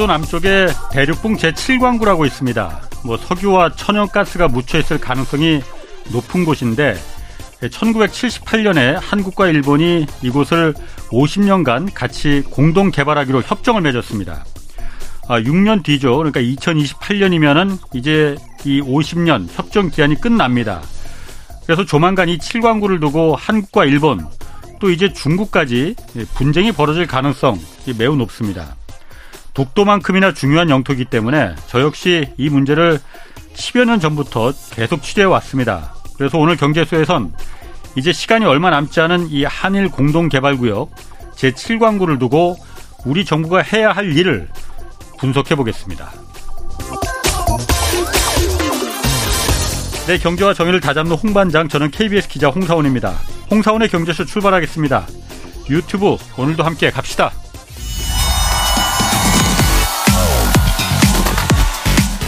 제주도 남쪽에 대륙붕 제7광구라고 있습니다. 뭐 석유와 천연가스가 묻혀 있을 가능성이 높은 곳인데 1978년에 한국과 일본이 이곳을 50년간 같이 공동 개발하기로 협정을 맺었습니다. 아, 6년 뒤죠. 그러니까 2028년이면은 이제 이 50년 협정 기한이 끝납니다. 그래서 조만간 이 7광구를 두고 한국과 일본 또 이제 중국까지 분쟁이 벌어질 가능성 매우 높습니다. 독도만큼이나 중요한 영토이기 때문에 저 역시 이 문제를 10여 년 전부터 계속 취재해 왔습니다. 그래서 오늘 경제수에선 이제 시간이 얼마 남지 않은 이 한일 공동개발구역 제7광구를 두고 우리 정부가 해야 할 일을 분석해 보겠습니다. 네, 경제와 정의를 다잡는 홍반장, 저는 KBS 기자 홍사원입니다. 홍사원의 경제쇼 출발하겠습니다. 유튜브 오늘도 함께 갑시다.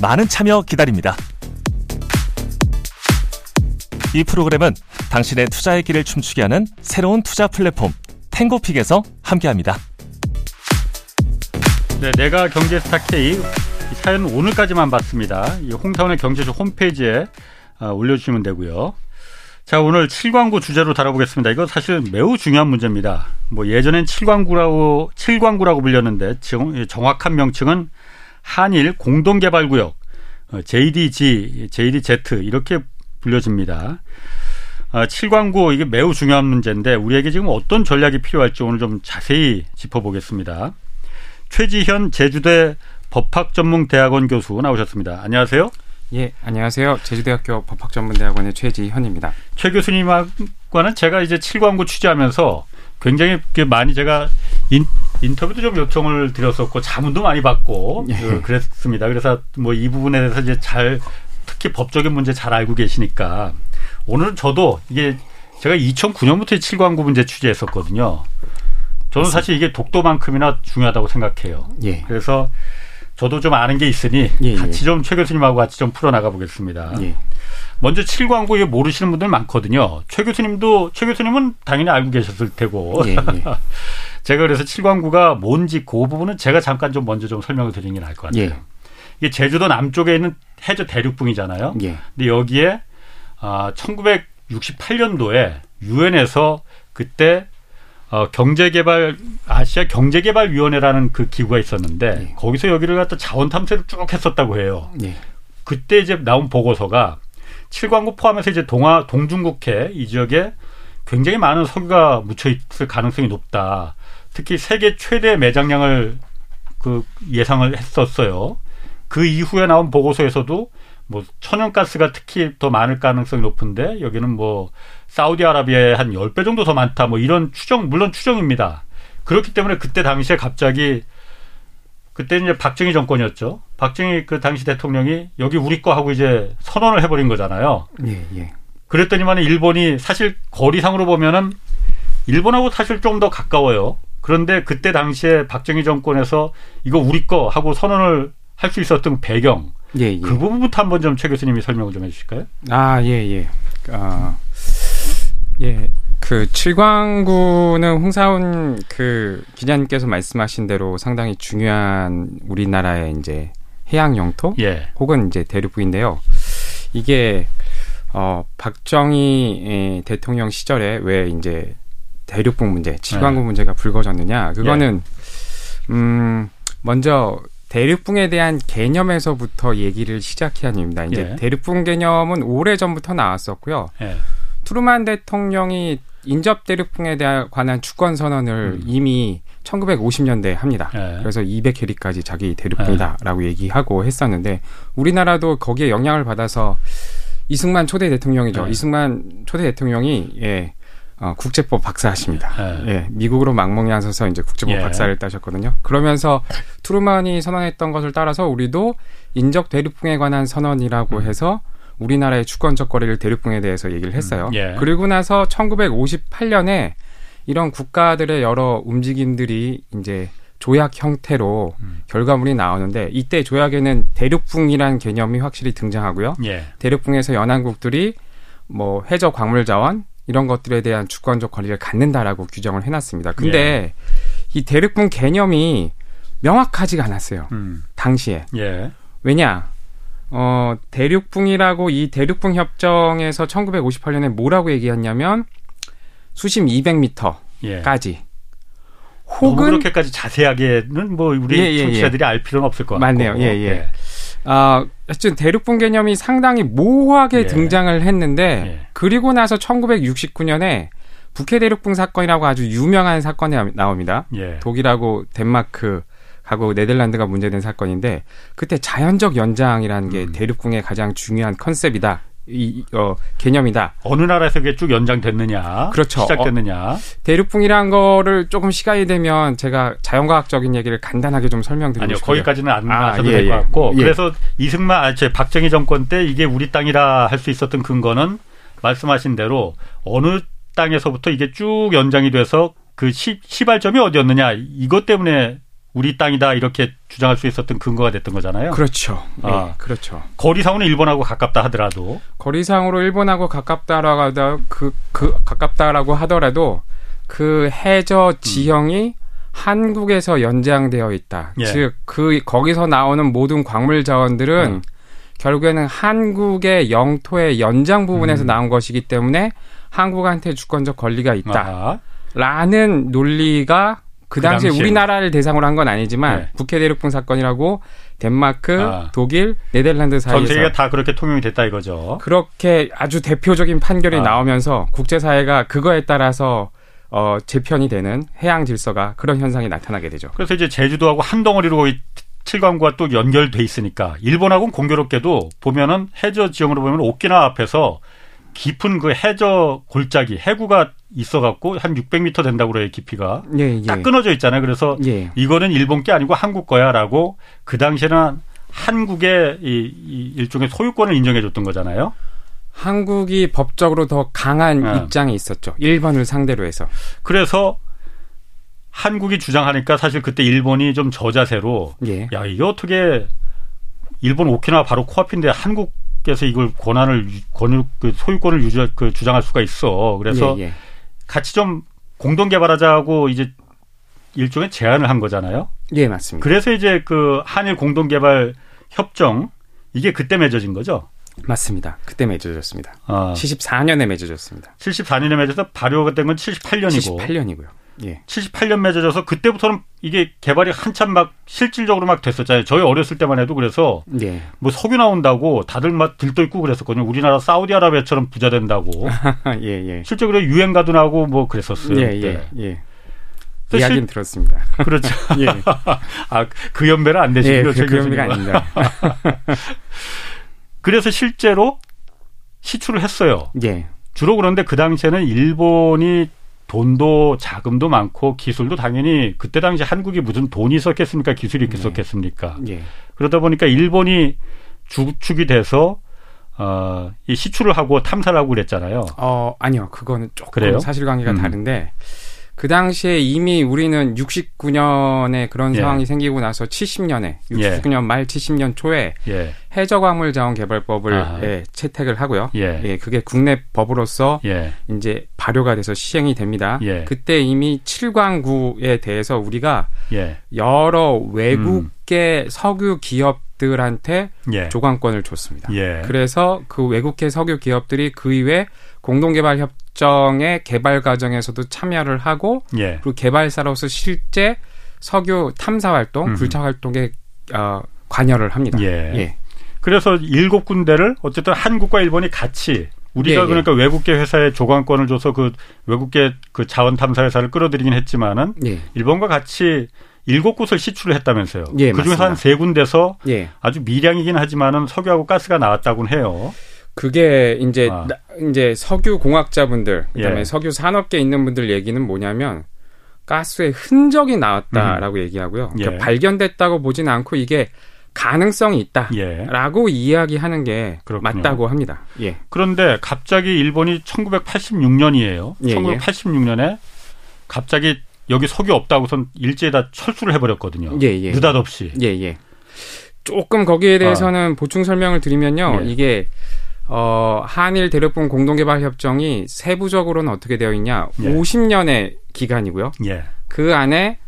많은 참여 기다립니다. 이 프로그램은 당신의 투자의 길을 춤추게 하는 새로운 투자 플랫폼 탱고픽에서 함께합니다. 네, 내가 경제스타 K 사연 오늘까지만 받습니다. 이 홍사원의 경제쇼 홈페이지에 아, 올려주시면 되고요. 자, 오늘 7광구 주제로 다뤄보겠습니다. 이거 사실 매우 중요한 문제입니다. 뭐 예전엔 7광구라고 7광구라고 불렸는데 정확한 명칭은 한일 공동개발구역 JDG, JDZ 이렇게 불려집니다. 아, 7광구 이게 매우 중요한 문제인데 우리에게 지금 어떤 전략이 필요할지 오늘 좀 자세히 짚어보겠습니다. 최지현 제주대 법학전문대학원 교수 나오셨습니다. 안녕하세요. 예, 안녕하세요. 제주대학교 법학전문대학원의 최지현입니다. 최 교수님과는 제가 이제 7광구 취재하면서 굉장히 많이 제가 인, 인터뷰도 좀 요청을 드렸었고 자문도 많이 받고 예. 그 그랬습니다. 그래서 뭐 이 부분에 대해서 이제 잘 특히 법적인 문제 잘 알고 계시니까 오늘 저도 이게 제가 2009년부터 7광구 문제 취재했었거든요. 저는 사실 이게 독도만큼이나 중요하다고 생각해요. 예. 그래서 저도 좀 아는 게 있으니 예, 예. 같이 좀 최 교수님하고 같이 좀 풀어나가 보겠습니다. 예. 먼저 7광구 모르시는 분들 많거든요. 최 교수님도 최 교수님은 당연히 알고 계셨을 테고. 제가 그래서 7광구가 뭔지 그 부분은 제가 잠깐 좀 먼저 좀 설명을 드리는 게 나을 것 같아요. 예. 이게 제주도 남쪽에 있는 해저 대륙붕이잖아요. 예. 근데 여기에 아 1968년도에 유엔에서 그때 어, 경제개발 아시아 경제개발위원회라는 그 기구가 있었는데 예. 거기서 여기를 갖다 자원 탐색을 쭉 했었다고 해요. 예. 그때 이제 나온 보고서가 7광구 포함해서 이제 동아 동중국해 이 지역에 굉장히 많은 석유가 묻혀 있을 가능성이 높다. 특히 세계 최대 매장량을 그 예상을 했었어요. 그 이후에 나온 보고서에서도 뭐 천연가스가 특히 더 많을 가능성이 높은데 여기는 뭐 사우디아라비아의 한 10배 정도 더 많다 뭐 이런 추정 물론 추정입니다. 그렇기 때문에 그때 당시에 갑자기 그때 이제 박정희 정권이었죠. 박정희 그 당시 대통령이 여기 우리 거 하고 이제 선언을 해버린 거잖아요. 예, 예. 그랬더니만 일본이 사실 거리상으로 보면은 일본하고 사실 좀 더 가까워요. 그런데 그때 당시에 박정희 정권에서 이거 우리 거 하고 선언을 할 수 있었던 배경. 예, 예. 그 부분부터 한번 좀 최 교수님이 설명을 좀 해주실까요? 아, 예, 예. 아, 예. 그 칠광구는 홍사훈 그 기자님께서 말씀하신 대로 상당히 중요한 우리나라의 이제 해양 영토 예. 혹은 이제 대륙부인데요. 이게 어 박정희 예, 대통령 시절에 왜 이제 대륙붕 문제, 칠광구 네. 문제가 불거졌느냐? 그거는 예. 음 먼저 대륙붕에 대한 개념에서부터 얘기를 시작해야 됩니다. 이제 예. 대륙붕 개념은 오래 전부터 나왔었고요. 예. 트루만 대통령이 인접 대륙붕에 대한 관한 주권 선언을 음. 이미 1950년대에 합니다. 예. 그래서 200해리까지 자기 대륙붕이다라고 예. 얘기하고 했었는데 우리나라도 거기에 영향을 받아서 이승만 초대 대통령이죠. 예. 이승만 초대 대통령이 예. 어, 국제법 박사하십니다. 예. 예, 미국으로 망명이 하셔서 이제 국제법 예. 박사를 따셨거든요. 그러면서 트루먼이 선언했던 것을 따라서 우리도 인접 대륙붕에 관한 선언이라고 음. 해서 우리나라의 주권적 거리를 대륙붕에 대해서 얘기를 했어요. 음, 예. 그리고 나서 1958년에 이런 국가들의 여러 움직임들이 이제 조약 형태로 음. 결과물이 나오는데 이때 조약에는 대륙붕이라는 개념이 확실히 등장하고요. 예. 대륙붕에서 연안국들이 뭐 해저 광물 자원 이런 것들에 대한 주권적 권리를 갖는다라고 규정을 해놨습니다. 근데 이 대륙붕 개념이 명확하지가 않았어요. 음. 당시에 예. 왜냐? 어 대륙붕이라고 이 대륙붕 협정에서 1958년에 뭐라고 얘기했냐면 수심 200m까지 예. 혹은 그렇게까지 자세하게는 뭐 우리 예, 예, 예. 청취자들이 알 필요는 없을 것 같고. 맞네요. 예, 예. 아, 하여튼 대륙붕 개념이 상당히 모호하게 예. 등장을 했는데 예. 그리고 나서 1969년에 북해 대륙붕 사건이라고 아주 유명한 사건이 나- 나옵니다. 예. 독일하고 덴마크 하고 네덜란드가 문제된 사건인데 그때 자연적 연장이라는 게 음. 대륙붕의 가장 중요한 컨셉이다. 이, 이- 어, 개념이다. 어느 나라에서 그게 쭉 연장됐느냐, 그렇죠. 시작됐느냐, 대륙붕이란 거를 조금 시간이 되면 제가 자연과학적인 얘기를 간단하게 좀 설명드리고 아니요 싶어요. 거기까지는 안 아, 가셔도 예, 될것 예. 같고 예. 그래서 이승만 아, 제 박정희 정권 때 이게 우리 땅이라 할 수 있었던 근거는 말씀하신 대로 어느 땅에서부터 이게 쭉 연장이 돼서 그 시, 시발점이 어디였느냐 이것 때문에 우리 땅이다 이렇게 주장할 수 있었던 근거가 됐던 거잖아요. 그렇죠. 예, 아. 그렇죠. 거리상으로는 일본하고 가깝다 하더라도 거리상으로 일본하고 가깝다라고 하더 그, 그 가깝다라고 하더라도 그 해저 지형이 한국에서 연장되어 있다. 예. 즉그 거기서 나오는 모든 광물 자원들은 음. 결국에는 한국의 영토의 연장 부분에서 음. 나온 것이기 때문에 한국한테 주권적 권리가 있다. 아하. 라는 논리가 그 그 당시에 당시에. 우리나라를 대상으로 한 건 아니지만 네. 북해 대륙붕 사건이라고 덴마크, 아. 독일, 네덜란드 전 사이에서 세계가 다 그렇게 통용이 됐다 이거죠. 그렇게 아주 대표적인 판결이 아. 나오면서 국제 사회가 그거에 따라서 어, 재편이 되는 해양 질서가 그런 현상이 나타나게 되죠. 그래서 이제 제주도하고 한 덩어리로 거의 칠광구가 또 연결돼 있으니까 일본하고는 공교롭게도 보면은 해저 지형으로 보면 오키나와 앞에서 깊은 그 해저 골짜기 해구가 있어갖고 한 600m 된다고 그래요 깊이가 예, 예. 딱 끊어져 있잖아요. 그래서 예. 이거는 일본 게 아니고 한국 거야라고 그 당시에는 한국의 이, 이 일종의 소유권을 인정해줬던 거잖아요. 한국이 법적으로 더 강한 아. 입장이 있었죠. 일본을 상대로 해서. 그래서 한국이 주장하니까 사실 그때 일본이 좀 저자세로 예. 야 이게 어떻게 일본 오키나와 바로 코앞인데 한국 에서 이걸 권한을 유- 권유 그 소유권을 유지 그 주장할 수가 있어. 그래서 예, 예. 같이 좀 공동 개발하자고 이제 일종의 제안을 한 거잖아요. 예, 맞습니다. 그래서 이제 그 한일 공동 개발 협정 이게 그때 맺어진 거죠. 맞습니다. 그때 맺어졌습니다. 아, 74년에 맺어졌습니다. 74년에 맺어서 발효가 된 건 78년이고 78년이고요. 예. 78년 맺어져서 그때부터는 이게 개발이 한참 막 실질적으로 막 됐었잖아요. 저희 어렸을 때만 해도 그래서 예. 뭐 석유 나온다고 다들 막 들떠 있고 그랬었거든요. 우리나라 사우디아라비아처럼 부자 된다고. 예, 예. 실제 그래 유행가도 나고 뭐 그랬었어요. 예. 예, 예. 이야기는 들었습니다. 그렇죠. 예. 아, 그 연배는 안 예, 되시고요. 그, 최그 의미가 교수님은. 아닙니다. 그래서 실제로 시출을 했어요. 예. 주로 그런데 그 당시에는 일본이 돈도 자금도 많고 기술도 당연히 그때 당시 한국이 무슨 돈이 있었겠습니까? 기술이 네. 있었겠습니까? 예. 그러다 보니까 일본이 주축이 돼서 어, 이 시출을 하고 탐사를 하고 그랬잖아요. 어, 아니요. 그거는 조금 그래요? 사실관계가 음. 다른데 그 당시에 이미 우리는 69년에 그런 예. 상황이 생기고 나서 70년에 69년 말 70년 초에 예, 해저광물 자원 개발법을 아하. 예, 채택을 하고요. 예. 예, 그게 국내 법으로서 예, 이제 발효가 돼서 시행이 됩니다. 예. 그때 이미 칠광구에 대해서 우리가 예, 여러 외국계 석유 기업 들한테 예, 조강권을 줬습니다. 예. 그래서 그 외국계 석유 기업들이 그 이외 공동개발 협정의 개발 과정에서도 참여를 하고 예, 그리고 개발사로서 실제 석유 탐사 활동, 음. 불착 활동에 어, 관여를 합니다. 예. 예. 그래서 일곱 군데를 어쨌든 한국과 일본이 같이 우리가 예, 예. 그러니까 외국계 회사에 조강권을 줘서 그 외국계 그 자원 탐사 회사를 끌어들이긴 했지만은 예. 일본과 같이 일곱 곳을 시출을 했다면서요. 예, 그 중에서 맞습니다. 한세 군데서 예. 아주 미량이긴 하지만은 석유하고 가스가 나왔다고는 해요. 그게 이제 아. 나, 이제 석유 공학자분들 그다음에 예. 석유 산업계에 있는 분들 얘기는 뭐냐면 가스의 흔적이 나왔다라고 음. 얘기하고요. 그러니까 예. 발견됐다고 보지는 않고 이게 가능성이 있다라고 예. 이야기하는 게 그렇군요. 맞다고 합니다. 예. 그런데 갑자기 일본이 1986년이에요. 예, 1986년에 갑자기 여기 석유 없다고선 일제에 다 철수를 해버렸거든요. 예, 예. 느닷없이. 예, 예. 조금 거기에 대해서는 아. 보충 설명을 드리면요. 예. 이게 어, 한일 대륙분 공동개발 협정이 세부적으로는 어떻게 되어 있냐? 예. 50년의 기간이고요. 예. 그 안에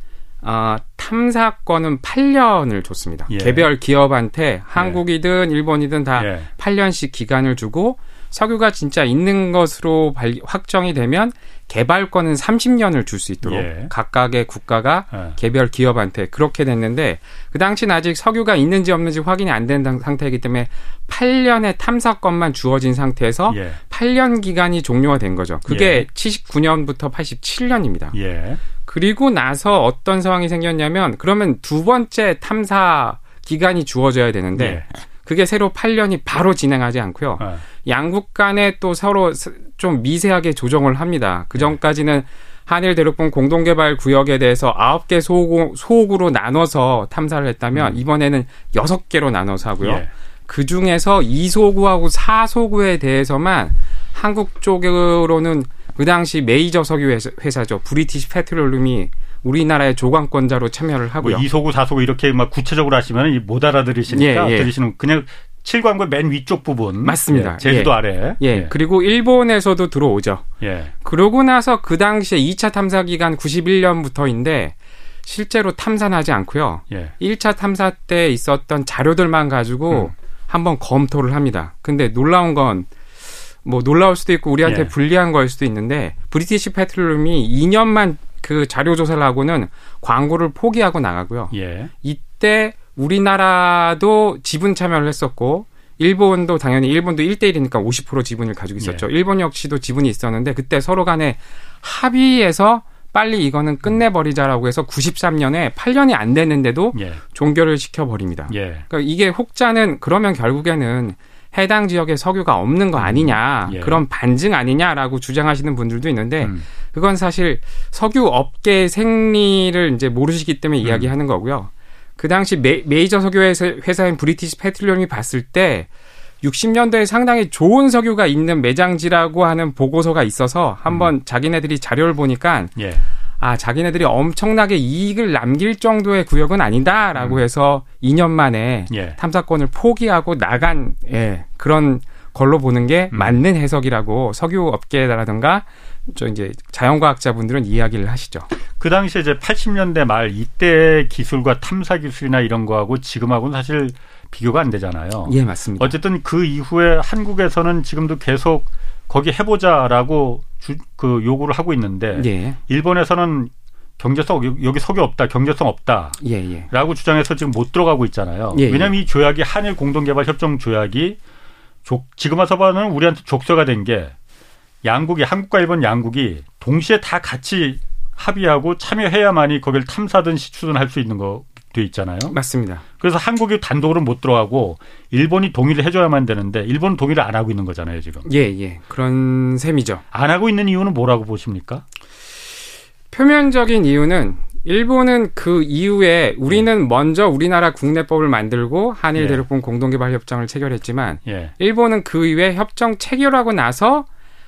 어, 탐사권은 8년을 줬습니다. 예. 개별 기업한테 예. 한국이든 일본이든 다 예. 8년씩 기간을 주고 석유가 진짜 있는 것으로 발, 확정이 되면 개발권은 30년을 줄 수 있도록 예. 각각의 국가가 예. 개별 기업한테 그렇게 됐는데 그 당시는 아직 석유가 있는지 없는지 확인이 안 된 상태이기 때문에 8년의 탐사권만 주어진 상태에서 예. 8년 기간이 종료가 된 거죠. 그게 79년부터 87년입니다. 그리고 나서 어떤 상황이 생겼냐면 그러면 두 번째 탐사 기간이 주어져야 되는데 예. 그게 새로 8년이 바로 진행하지 않고요. 네. 양국 간에 또 서로 좀 미세하게 조정을 합니다. 그 전까지는 한일 대륙분 공동개발 구역에 대해서 9개 소국, 소국으로 나눠서 탐사를 했다면 음. 이번에는 6개로 나눠서 하고요. 예. 그 중에서 2소구하고 4소구에 대해서만 한국 쪽으로는 그 당시 메이저 석유 회사죠. 브리티시 페트롤룸이 우리나라의 조강권자로 참여를 하고요. 뭐 2소구, 4소구 이렇게 막 구체적으로 하시면 못 알아들으시니까 예, 예. 들으시는 그냥 7광구 맨 위쪽 부분 맞습니다. 예, 제주도 예. 아래. 예. 예. 그리고 일본에서도 들어오죠. 예. 그러고 나서 그 당시에 2차 탐사 기간 91년부터인데 실제로 탐사하지 않고요. 예. 1차 탐사 때 있었던 자료들만 가지고 음. 한번 검토를 합니다. 근데 놀라운 건 뭐 놀라울 수도 있고 우리한테 예. 불리한 거일 수도 있는데 브리티시 페트롤룸이 2년만 그 자료 조사를 하고는 광고를 포기하고 나가고요. 예. 이때 우리나라도 지분 참여를 했었고 일본도 당연히 일본도 1대1이니까 50% 지분을 가지고 있었죠. 예. 일본 역시도 지분이 있었는데 그때 서로 간에 합의해서 빨리 이거는 끝내버리자라고 해서 93년에 8년이 안 됐는데도 예. 종결을 시켜버립니다. 예. 그러니까 이게 혹자는 그러면 결국에는 해당 지역에 석유가 없는 거 음. 아니냐 예. 그런 반증 아니냐라고 주장하시는 분들도 있는데 음. 그건 사실 석유 업계 생리를 이제 모르시기 때문에 음. 이야기하는 거고요. 그 당시 메, 이저 석유 회사 인 British Petroleum이 봤을 때 60년대에 상당히 좋은 석유가 있는 매장지라고 하는 보고서가 있어서 한번 음. 자기네들이 자료를 보니까 예. 아 자기네들이 엄청나게 이익을 남길 정도의 구역은 아니다라고 음. 해서 2년 만에 예. 탐사권을 포기하고 나간 예, 그런 걸로 보는 게 음. 맞는 해석이라고 석유 업계라든가 저 이제 자연과학자분들은 이야기를 하시죠. 그 당시에 이제 80년대 말 이때 기술과 탐사 기술이나 이런 거하고 지금하고는 사실 비교가 안 되잖아요. 예, 맞습니다. 어쨌든 그 이후에 한국에서는 지금도 계속 거기 해보자라고 주, 그 요구를 하고 있는데 예. 일본에서는 경제성 여기 석유 없다, 경제성 없다라고 예, 예. 주장해서 지금 못 들어가고 있잖아요. 예, 예. 왜냐하면 이 조약이 한일 공동개발 협정 조약이 족, 지금 와서 봐는 우리한테 족쇄가 된 게 양국이 한국과 일본 양국이 동시에 다 같이 합의하고 참여해야만이 거기를 탐사든 시추든 할 수 있는 거 돼 있잖아요. 맞습니다. 그래서 한국이 단독으로 못 들어가고 일본이 동의를 해줘야만 되는데 일본 동의를 안 하고 있는 거잖아요 지금. 예, 예, 그런 셈이죠. 안 하고 있는 이유는 뭐라고 보십니까? 표면적인 이유는 일본은 그 이후에 우리는 네. 먼저 우리나라 국내법을 만들고 한일 예. 대륙분 공동개발 협정을 체결했지만 예. 일본은 그 이후에 협정 체결하고 나서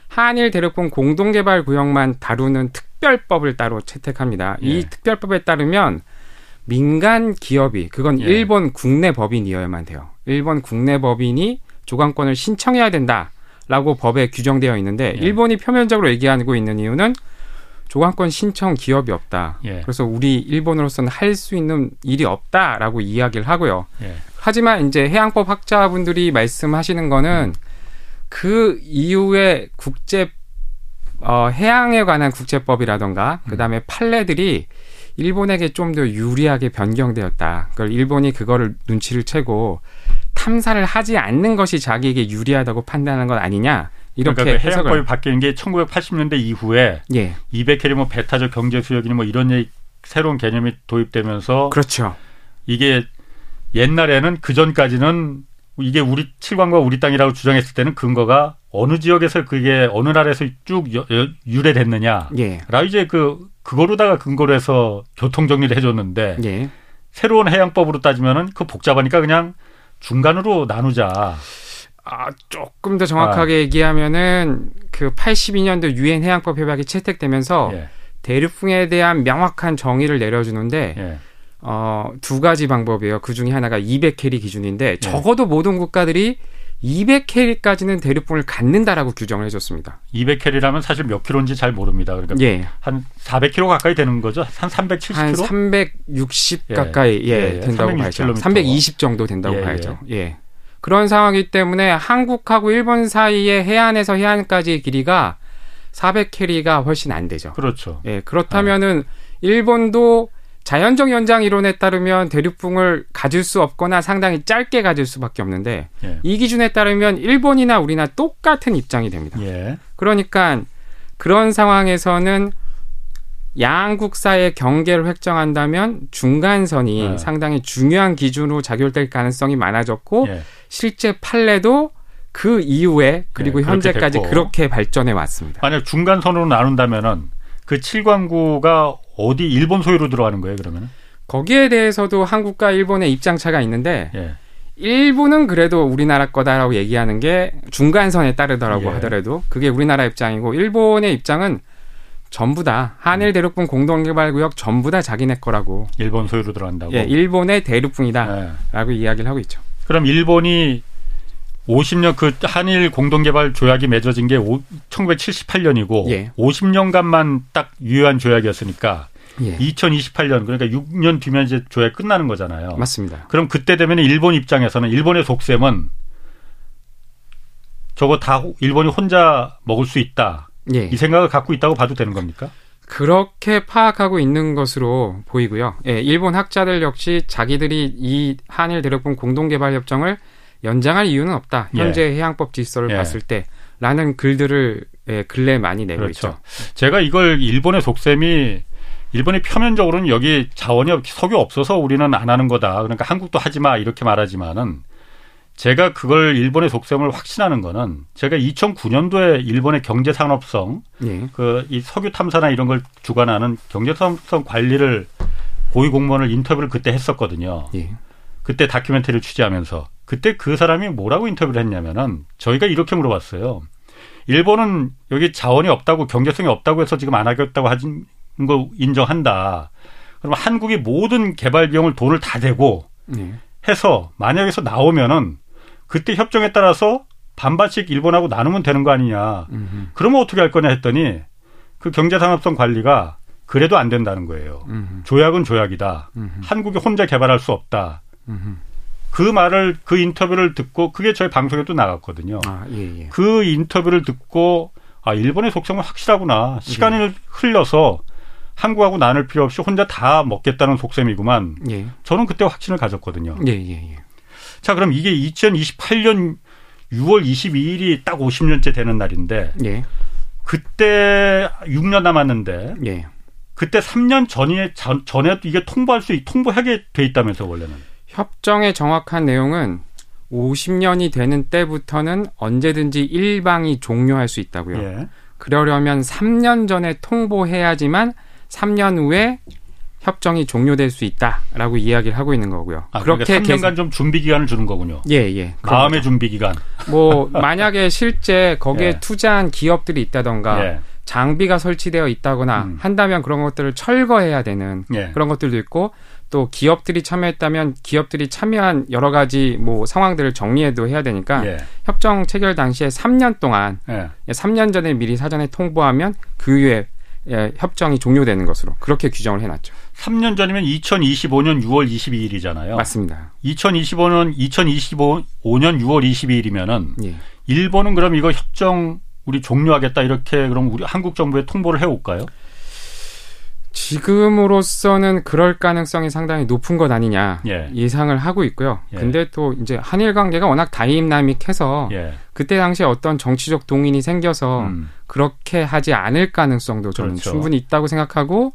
한일 대륙분 공동개발 구역만 다루는 특별법을 따로 채택합니다. 예. 이 특별법에 따르면 민간 기업이 그건 예. 일본 국내 법인이어야만 돼요. 일본 국내 법인이 조강권을 신청해야 된다라고 법에 규정되어 있는데 예. 일본이 표면적으로 얘기하고 있는 이유는 조강권 신청 기업이 없다. 예. 그래서 우리 일본으로서는 할 수 있는 일이 없다라고 이야기를 하고요. 예. 하지만 이제 해양법 학자분들이 말씀하시는 거는 음. 그 이후에 국제 어, 해양에 관한 국제법이라던가 음. 그다음에 판례들이 일본에게 좀 더 유리하게 변경되었다. 그걸 일본이 그거를 눈치를 채고 탐사를 하지 않는 것이 자기에게 유리하다고 판단한 것 아니냐. 이렇게 그러니까 그 해양법이 바뀌는 게 1980년대 이후에 예. 200캐리 뭐 배타적 경제 수역이니 뭐 이런 얘기, 새로운 개념이 도입되면서 그렇죠. 이게 옛날에는 그 전까지는 이게 우리 칠광과 우리 땅이라고 주장했을 때는 근거가 어느 지역에서 그게 어느 나라에서 쭉 유래됐느냐. 예. 라 이제 그 그거로다가 근거로 해서 교통 정리를 해줬는데 예. 새로운 해양법으로 따지면은 그 복잡하니까 그냥 중간으로 나누자. 아, 조금 더 정확하게 얘기하면은 그 82년도 유엔 해양법 협약이 채택되면서 예, 대륙풍에 대한 명확한 정의를 내려주는데 예. 어, 두 가지 방법이에요. 그 중에 하나가 200캐리 기준인데 네. 적어도 모든 국가들이 200캐리까지는 대륙풍을 갖는다라고 규정을 해줬습니다. 200캐리라면 사실 몇 킬로인지 잘 모릅니다. 그러니까 예. 한 400킬로 가까이 되는 거죠? 한한 370킬로? 360 예. 가까이 예, 예, 예. 된다고 360 봐야죠. 킬로미터. 320 정도 된다고 예, 봐야죠. 예. 그런 상황이기 때문에 한국하고 일본 사이의 해안에서 해안까지의 길이가 400캐리가 훨씬 안 되죠. 그렇죠. 예, 그렇다면은 일본도 자연적 연장 이론에 따르면 대륙풍을 가질 수 없거나 상당히 짧게 가질 수밖에 없는데 예. 이 기준에 따르면 일본이나 우리나 똑같은 입장이 됩니다. 예. 그러니까 그런 상황에서는 양국 사이의 경계를 획정한다면 중간선이 네. 상당히 중요한 기준으로 작용될 가능성이 많아졌고 예. 실제 판례도 그 이후에 그리고 네, 그렇게 현재까지 됐고. 그렇게 발전해 왔습니다. 만약 중간선으로 나눈다면은 그 칠광구가 어디 일본 소유로 들어가는 거예요, 그러면은? 거기에 대해서도 한국과 일본의 입장 차가 있는데 예. 일본은 그래도 우리나라 거다라고 얘기하는 게 중간선에 따르더라고 예. 하더라도 그게 우리나라 입장이고 일본의 입장은 전부 다 한일 대륙풍 공동개발구역 전부 다 자기네 거라고 일본 소유로 들어간다고. 예, 일본의 대륙풍이다라고 예. 이야기를 하고 있죠. 그럼 일본이 50년 그 한일 공동개발 조약이 맺어진 게 1978년이고 예. 50년간만 딱 유효한 조약이었으니까 예. 2028년 그러니까 6년 뒤면 이제 조약 끝나는 거잖아요. 맞습니다. 그럼 그때 되면 일본 입장에서는 일본의 속셈은 저거 다 호- 일본이 혼자 먹을 수 있다. 예. 이 생각을 갖고 있다고 봐도 되는 겁니까? 그렇게 파악하고 있는 것으로 보이고요. 예, 일본 학자들 역시 자기들이 이 한일 대륙분 공동개발 협정을 연장할 이유는 없다. 예. 현재 해양법 질서를 예. 봤을 때라는 글들을 예, 근래 많이 내고 그렇죠. 있죠. 제가 이걸 일본의 속셈이 일본이 표면적으로는 여기 자원이 없- 석유 없어서 우리는 안 하는 거다. 그러니까 한국도 하지 마 이렇게 말하지만은 제가 그걸 일본의 속셈을 확신하는 거는 제가 2009년도에 일본의 경제 산업성 예. 그이 석유 탐사나 이런 걸 주관하는 경제 산업성 관리를 고위 공무원을 인터뷰를 그때 했었거든요. 예. 그때 다큐멘터리를 취재하면서 그때 그 사람이 뭐라고 인터뷰를 했냐면은 저희가 이렇게 물어봤어요. 일본은 여기 자원이 없다고 경제성이 없다고 해서 지금 안 하겠다고 하진 거 인정한다. 그럼 한국이 모든 개발 비용을 돈을 다 대고 예. 해서 만약에서 나오면은 그때 협정에 따라서 반반씩 일본하고 나누면 되는 거 아니냐. 음흠. 그러면 어떻게 할 거냐 했더니 그 경제산업성 관리가 그래도 안 된다는 거예요. 음흠. 조약은 조약이다. 음흠. 한국이 혼자 개발할 수 없다. 그 말을 그 인터뷰를 듣고 그게 저희 방송에 도 나갔거든요. 아, 예, 예. 그 인터뷰를 듣고 아 일본의 속성은 확실하구나. 시간을 흘려서 한국하고 나눌 필요 없이 혼자 다 먹겠다는 속셈이구만. 예. 저는 그때 확신을 가졌거든요. 예, 예, 예. 자 그럼 이게 2028년 6월 22일이 딱 50년째 되는 날인데 예. 그때 6년 남았는데 예. 그때 3년 전에 전, 전에 이게 통보할 수 있- 통보하게 돼 있다면서 원래는. 협정의 정확한 내용은 50년이 되는 때부터는 언제든지 일방이 종료할 수 있다고요. 예. 그러려면 3년 전에 통보해야지만 3년 후에 협정이 종료될 수 있다라고 이야기를 하고 있는 거고요. 아, 그렇게 그렇게 3년간 계산- 좀 준비 기간을 주는 거군요. 예, 예. 마음의 준비 기간. 뭐 만약에 실제 거기에 예. 투자한 기업들이 있다던가 예. 장비가 설치되어 있다거나 음. 한다면 그런 것들을 철거해야 되는 예. 그런 것들도 있고 또 기업들이 참여했다면 기업들이 참여한 여러 가지 뭐 상황들을 정리해도 해야 되니까 예. 협정 체결 당시에 3년 동안 예. 3년 전에 미리 사전에 통보하면 그 후에 예, 협정이 종료되는 것으로 그렇게 규정을 해놨죠. 3년 전이면 2025년 6월 22일이잖아요. 맞습니다. 2025년 2025년 6월 22일이면은 예. 일본은 그럼 이거 협정 우리 종료하겠다 이렇게 그럼 우리 한국 정부에 통보를 해 올까요? 지금으로서는 그럴 가능성이 상당히 높은 것 아니냐 예. 예상을 하고 있고요. 예. 근데 또 이제 한일 관계가 워낙 다이나믹해서 예. 그때 당시에 어떤 정치적 동인이 생겨서 음. 그렇게 하지 않을 가능성도 저는 그렇죠. 충분히 있다고 생각하고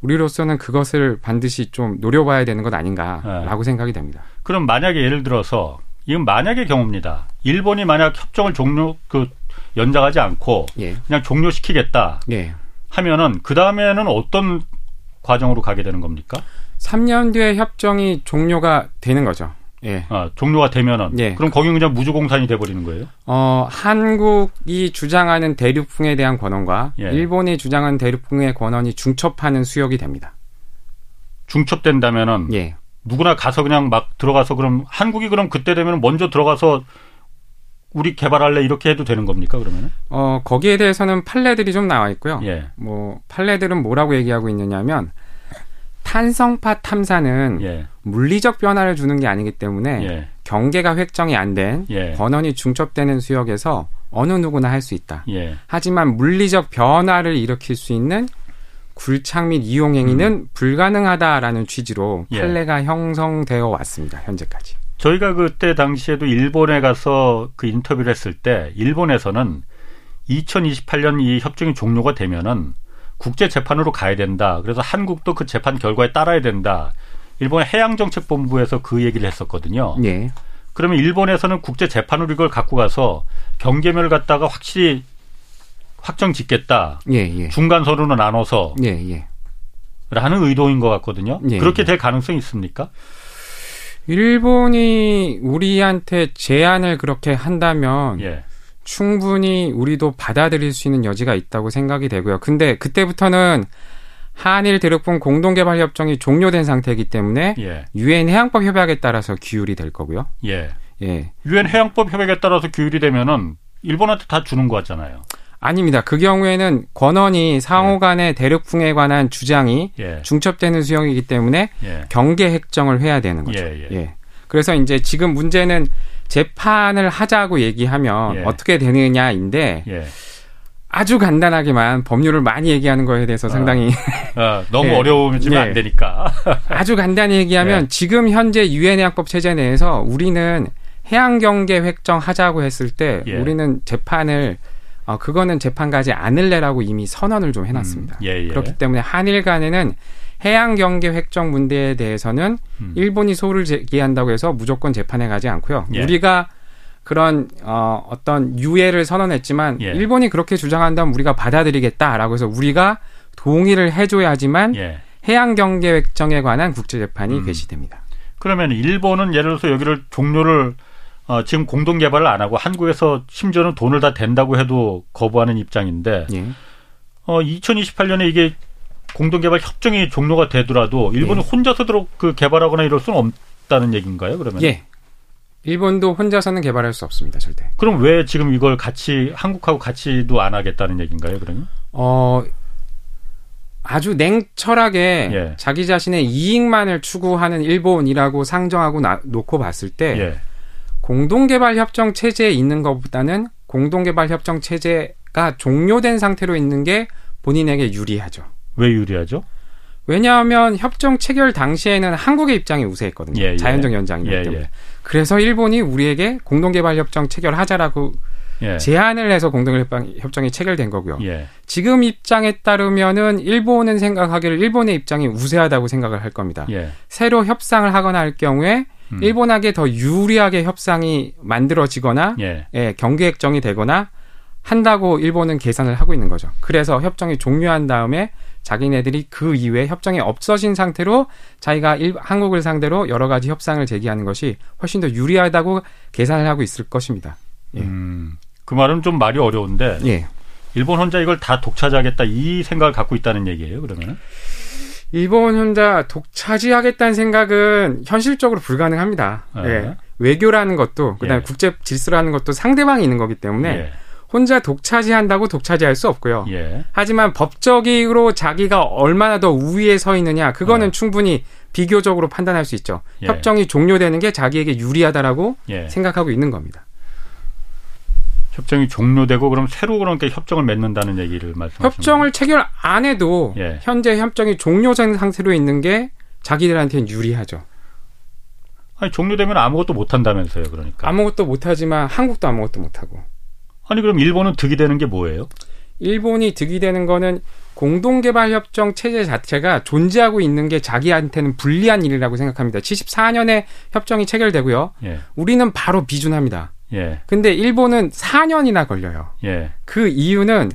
우리로서는 그것을 반드시 좀 노려봐야 되는 것 아닌가라고 예. 생각이 됩니다. 그럼 만약에 예를 들어서 이건 만약의 경우입니다. 일본이 만약 협정을 종료 그 연장하지 않고 예. 그냥 종료시키겠다 예. 하면은 그 다음에는 어떤 과정으로 가게 되는 겁니까? 3년 뒤에 협정이 종료가 되는 거죠. 예. 아, 종료가 되면은 예. 그럼 거기 그냥 무주공산이 돼 버리는 거예요? 어, 한국이 주장하는 대륙풍에 대한 권한과 예. 일본이 주장하는 대륙풍의 권한이 중첩하는 수역이 됩니다. 중첩된다면은 예. 누구나 가서 그냥 막 들어가서 그럼 한국이 그럼 그때 되면 먼저 들어가서 우리 개발할래 이렇게 해도 되는 겁니까 그러면은? 어, 거기에 대해서는 판례들이 좀 나와 있고요. 예. 뭐 판례들은 뭐라고 얘기하고 있느냐면 탄성파 탐사는 예. 물리적 변화를 주는 게 아니기 때문에 예. 경계가 획정이 안된 예. 권한이 중첩되는 수역에서 어느 누구나 할 수 있다. 예. 하지만 물리적 변화를 일으킬 수 있는 굴착 및 이용 행위는 불가능하다라는 취지로 음. 예. 판례가 형성되어 왔습니다. 현재까지. 저희가 그때 당시에도 일본에 가서 그 인터뷰를 했을 때 일본에서는 2028년 이 협정이 종료가 되면은 국제 재판으로 가야 된다. 그래서 한국도 그 재판 결과에 따라야 된다. 일본 해양정책본부에서 그 얘기를 했었거든요. 예. 그러면 일본에서는 국제 재판으로 이걸 갖고 가서 경계면을 갖다가 확실히 확정 짓겠다. 예, 예. 중간 선으로 나눠서 예, 예. 라는 의도인 것 같거든요. 예, 그렇게 예. 될 가능성이 있습니까? 일본이 우리한테 제안을 그렇게 한다면 예. 충분히 우리도 받아들일 수 있는 여지가 있다고 생각이 되고요. 근데 그때부터는 한일 대륙분 공동개발 협정이 종료된 상태이기 때문에 예. 유엔 해양법 협약에 따라서 규율이 될 거고요. 예. 예. 유엔 해양법 협약에 따라서 규율이 되면은 일본한테 다 주는 거 같잖아요. 아닙니다. 그 경우에는 권한이 상호 간의 대륙풍에 관한 주장이 예. 중첩되는 수용이기 때문에 예. 경계 획정을 해야 되는 거죠. 예, 예. 그래서 이제 지금 문제는 재판을 하자고 얘기하면 예. 어떻게 되느냐인데 예. 아주 간단하게만 법률을 많이 얘기하는 거에 대해서 상당히 어, 너무 예. 어려우면 예. 안 되니까. 아주 간단히 얘기하면 예. 지금 현재 유엔 해양법 체제 내에서 우리는 해양 경계 획정하자고 했을 때 예. 우리는 재판을 어, 그거는 재판 가지 않을래라고 이미 선언을 좀 해놨습니다. 음, 예, 예. 그렇기 때문에 한일 간에는 해양 경계 획정 문제에 대해서는 음. 일본이 소를 제기한다고 해서 무조건 재판에 가지 않고요. 예. 우리가 그런 어, 어떤 유예를 선언했지만 예. 일본이 그렇게 주장한다면 우리가 받아들이겠다라고 해서 우리가 동의를 해줘야지만 예. 해양 경계 획정에 관한 국제 재판이 음. 개시됩니다. 그러면 일본은 예를 들어서 여기를 종료를 어, 지금 공동 개발을 안 하고 한국에서 심지어는 돈을 다 댄다고 해도 거부하는 입장인데 예. 어, 2028년에 이게 공동 개발 협정이 종료가 되더라도 일본이 예. 혼자서 들어 그 개발하거나 이럴 수는 없다는 얘기인가요? 그러면 예. 일본도 혼자서는 개발할 수 없습니다, 절대. 그럼 왜 지금 이걸 같이 한국하고 같이도 안 하겠다는 얘기인가요? 그러면 어, 아주 냉철하게 예. 자기 자신의 이익만을 추구하는 일본이라고 상정하고 나- 놓고 봤을 때 예. 공동개발 협정 체제에 있는 것보다는 공동개발 협정 체제가 종료된 상태로 있는 게 본인에게 유리하죠. 왜 유리하죠? 왜냐하면 협정 체결 당시에는 한국의 입장이 우세했거든요. 예, 예. 자연적 연장이기 예, 때문에. 예. 그래서 일본이 우리에게 공동개발 협정 체결하자라고 예. 제안을 해서 공동개발 협정이 체결된 거고요. 예. 지금 입장에 따르면은 일본은 생각하기를 일본의 입장이 우세하다고 생각을 할 겁니다. 예. 새로 협상을 하거나 할 경우에 음. 일본에게 더 유리하게 협상이 만들어지거나 예. 예, 경계 획정이 되거나 한다고 일본은 계산을 하고 있는 거죠. 그래서 협정이 종료한 다음에 자기네들이 그 이후에 협정이 없어진 상태로 자기가 일, 한국을 상대로 여러 가지 협상을 제기하는 것이 훨씬 더 유리하다고 계산을 하고 있을 것입니다. 예. 음. 그 말은 좀 말이 어려운데 예. 일본 혼자 이걸 다 독차지하겠다 이 생각을 갖고 있다는 얘기예요. 그러면 일본 혼자 독차지하겠다는 생각은 현실적으로 불가능합니다. 아. 예. 외교라는 것도 그다음에 예. 국제 질서라는 것도 상대방이 있는 거기 때문에 예. 혼자 독차지한다고 독차지할 수 없고요. 예. 하지만 법적으로 자기가 얼마나 더 우위에 서 있느냐 그거는 어. 충분히 비교적으로 판단할 수 있죠. 예. 협정이 종료되는 게 자기에게 유리하다라고 예. 생각하고 있는 겁니다. 협정이 종료되고 그럼 새로 그러니까 협정을 맺는다는 얘기를 말씀하시는 협정을 체결 안 해도 예. 현재 협정이 종료된 상태로 있는 게 자기들한테는 유리하죠. 아니 종료되면 아무것도 못 한다면서요. 그러니까. 아무것도 못 하지만 한국도 아무것도 못 하고 아니 그럼 일본은 득이 되는 게 뭐예요? 일본이 득이 되는 거는 공동개발협정 체제 자체가 존재하고 있는 게 자기한테는 불리한 일이라고 생각합니다. 74년에 협정이 체결되고요. 예. 우리는 바로 비준합니다. 예. 근데 일본은 4년이나 걸려요. 예. 그 이유는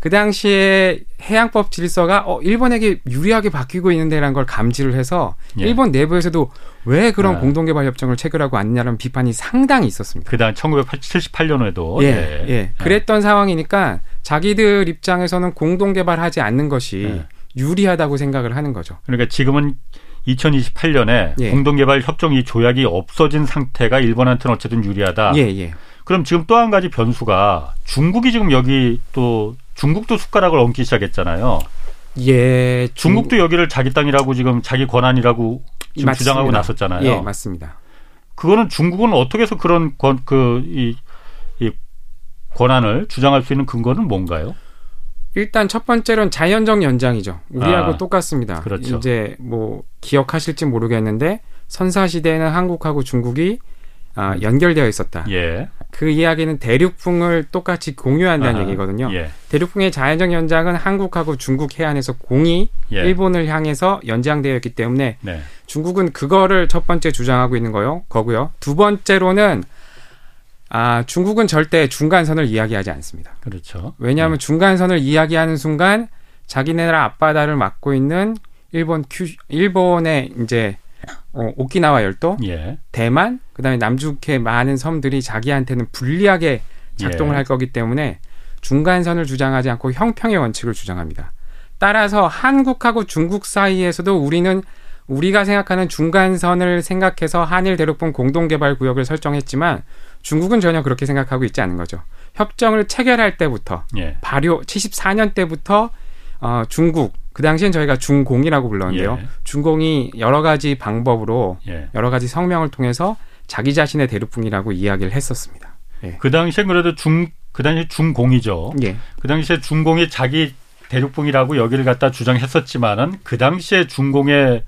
그 당시에 해양법 질서가 어 일본에게 유리하게 바뀌고 있는데라는 걸 감지를 해서 예. 일본 내부에서도 왜 그런 아. 공동개발 협정을 체결하고 왔냐는 비판이 상당히 있었습니다. 그다음 1978년에도 예, 예. 그랬던 상황이니까 자기들 입장에서는 공동개발하지 않는 것이 예. 유리하다고 생각을 하는 거죠. 그러니까 지금은 2028년에 예. 공동개발 협정 이 조약이 없어진 상태가 일본한테는 어쨌든 유리하다. 예, 예. 그럼 지금 또 한 가지 변수가 중국이 지금 여기 또 중국도 숟가락을 얹기 시작했잖아요. 예, 중- 중국도 여기를 자기 땅이라고 지금 자기 권한이라고 지금 맞습니다. 주장하고 나섰잖아요. 예, 맞습니다. 그거는 중국은 어떻게 해서 그런 권, 그, 이, 이 권한을 주장할 수 있는 근거는 뭔가요? 일단 첫 번째로는 자연적 연장이죠. 우리하고 아, 똑같습니다. 그렇죠. 이제 뭐 기억하실지 모르겠는데 선사 시대에는 한국하고 중국이 아, 연결되어 있었다. 예. 그 이야기는 대륙풍을 똑같이 공유한다는 아하, 얘기거든요. 예. 대륙풍의 자연적 연장은 한국하고 중국 해안에서 공이 예. 일본을 향해서 연장되어 있기 때문에 네. 중국은 그거를 첫 번째 주장하고 있는 거요. 거고요. 두 번째로는 아, 중국은 절대 중간선을 이야기하지 않습니다. 그렇죠. 왜냐하면 중간선을 이야기하는 순간 자기네 나라 앞바다를 막고 있는 일본 큐 일본의 이제 어, 오키나와 열도, 예. 대만, 그다음에 남쪽의 많은 섬들이 자기한테는 불리하게 작동을 예. 할 거기 때문에 중간선을 주장하지 않고 형평의 원칙을 주장합니다. 따라서 한국하고 중국 사이에서도 우리는 우리가 생각하는 중간선을 생각해서 한일 대륙분 공동개발 구역을 설정했지만 중국은 전혀 그렇게 생각하고 있지 않은 거죠. 협정을 체결할 때부터 예. 발효 74년 때부터 어, 중국 그 당시엔 저희가 중공이라고 불렀는데요. 예. 중공이 여러 가지 방법으로 예. 여러 가지 성명을 통해서 자기 자신의 대륙풍이라고 이야기를 했었습니다. 그 당시엔 그래도 중, 그 당시 중공이죠. 예, 그 당시에 중공이 자기 대륙붕이라고 여기를 갖다 주장했었지만은 그 당시에 중공의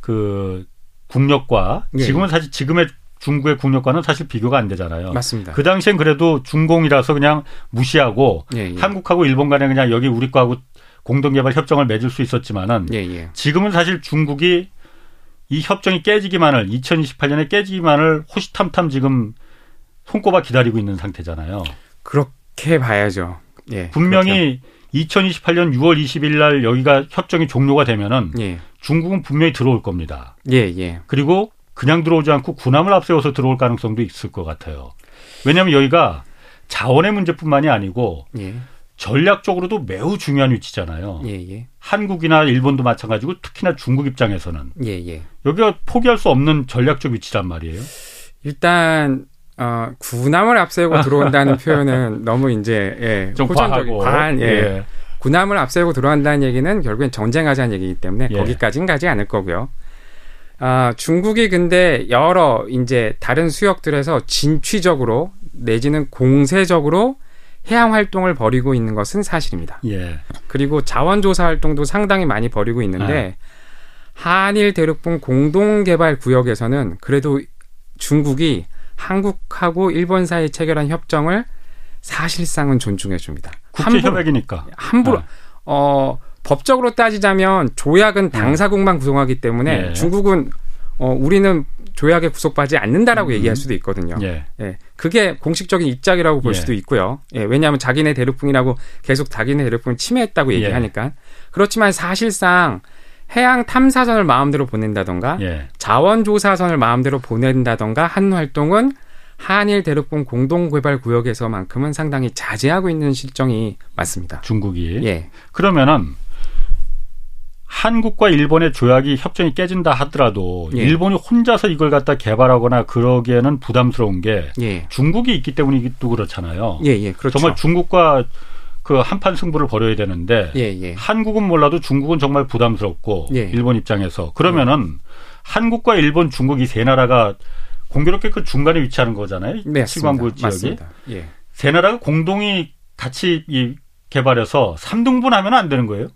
그 국력과 예. 지금은 사실 지금의 중국의 국력과는 사실 비교가 안 되잖아요. 맞습니다. 그 당시엔 그래도 중공이라서 그냥 무시하고 예, 예. 한국하고 일본 간에 그냥 여기 우리 거하고 공동개발 협정을 맺을 수 있었지만은 예, 예. 지금은 사실 중국이 이 협정이 깨지기만을 2028년에 깨지기만을 호시탐탐 지금 손꼽아 기다리고 있는 상태잖아요. 그렇게 봐야죠. 예. 분명히 2028년 6월 20일 날 여기가 협정이 종료가 되면은. 예. 중국은 분명히 들어올 겁니다. 예, 예. 그리고 그냥 들어오지 않고 군함을 앞세워서 들어올 가능성도 있을 것 같아요. 왜냐하면 여기가 자원의 문제뿐만이 아니고 예. 전략적으로도 매우 중요한 위치잖아요. 예, 예. 한국이나 일본도 마찬가지고 특히나 중국 입장에서는 예, 예. 여기가 포기할 수 없는 전략적 위치란 말이에요. 일단 어, 군함을 앞세우고 들어온다는 표현은 너무 이제 예, 좀 호전적인 과한 예. 군함을 앞세우고 들어간다는 얘기는 결국엔 전쟁하자는 얘기이기 때문에 예. 거기까지는 가지 않을 거고요. 아, 중국이 근데 여러 이제 다른 수역들에서 진취적으로 내지는 공세적으로 해양 활동을 벌이고 있는 것은 사실입니다. 예. 그리고 자원 조사 활동도 상당히 많이 벌이고 있는데 한일 대륙분 공동 개발 구역에서는 그래도 중국이 한국하고 일본 사이에 체결한 협정을 사실상은 존중해 줍니다. 국제 협약이니까. 함부로 네. 어 법적으로 따지자면 조약은 당사국만 구성하기 때문에 예. 중국은 어 우리는 조약에 구속받지 않는다라고 음. 얘기할 수도 있거든요. 예. 예. 그게 공식적인 입장이라고 볼 예. 수도 있고요. 예. 왜냐하면 자기네 대륙풍이라고 계속 자기네 대륙풍을 침해했다고 예. 얘기하니까. 그렇지만 사실상 해양 탐사선을 마음대로 보낸다던가 예. 자원조사선을 마음대로 보낸다던가 하는 활동은 한일 대륙분 공동개발 구역에서만큼은 상당히 자제하고 있는 실정이 맞습니다. 중국이. 예. 그러면은 한국과 일본의 조약이 협정이 깨진다 하더라도 예. 일본이 혼자서 이걸 갖다 개발하거나 그러기에는 부담스러운 게 예. 중국이 있기 때문이기도 그렇잖아요. 예, 예. 그렇죠. 정말 중국과 그 한판 승부를 벌여야 되는데 예, 예. 한국은 몰라도 중국은 정말 부담스럽고 예. 일본 입장에서 그러면은 한국과 일본, 중국 이 세 나라가 공교롭게 그 중간에 위치하는 거잖아요. 네, 칠광구 맞습니다. 지역이. 예. 세 나라가 공동이 같이 이 개발해서 삼등분 하면 안 되는 거예요?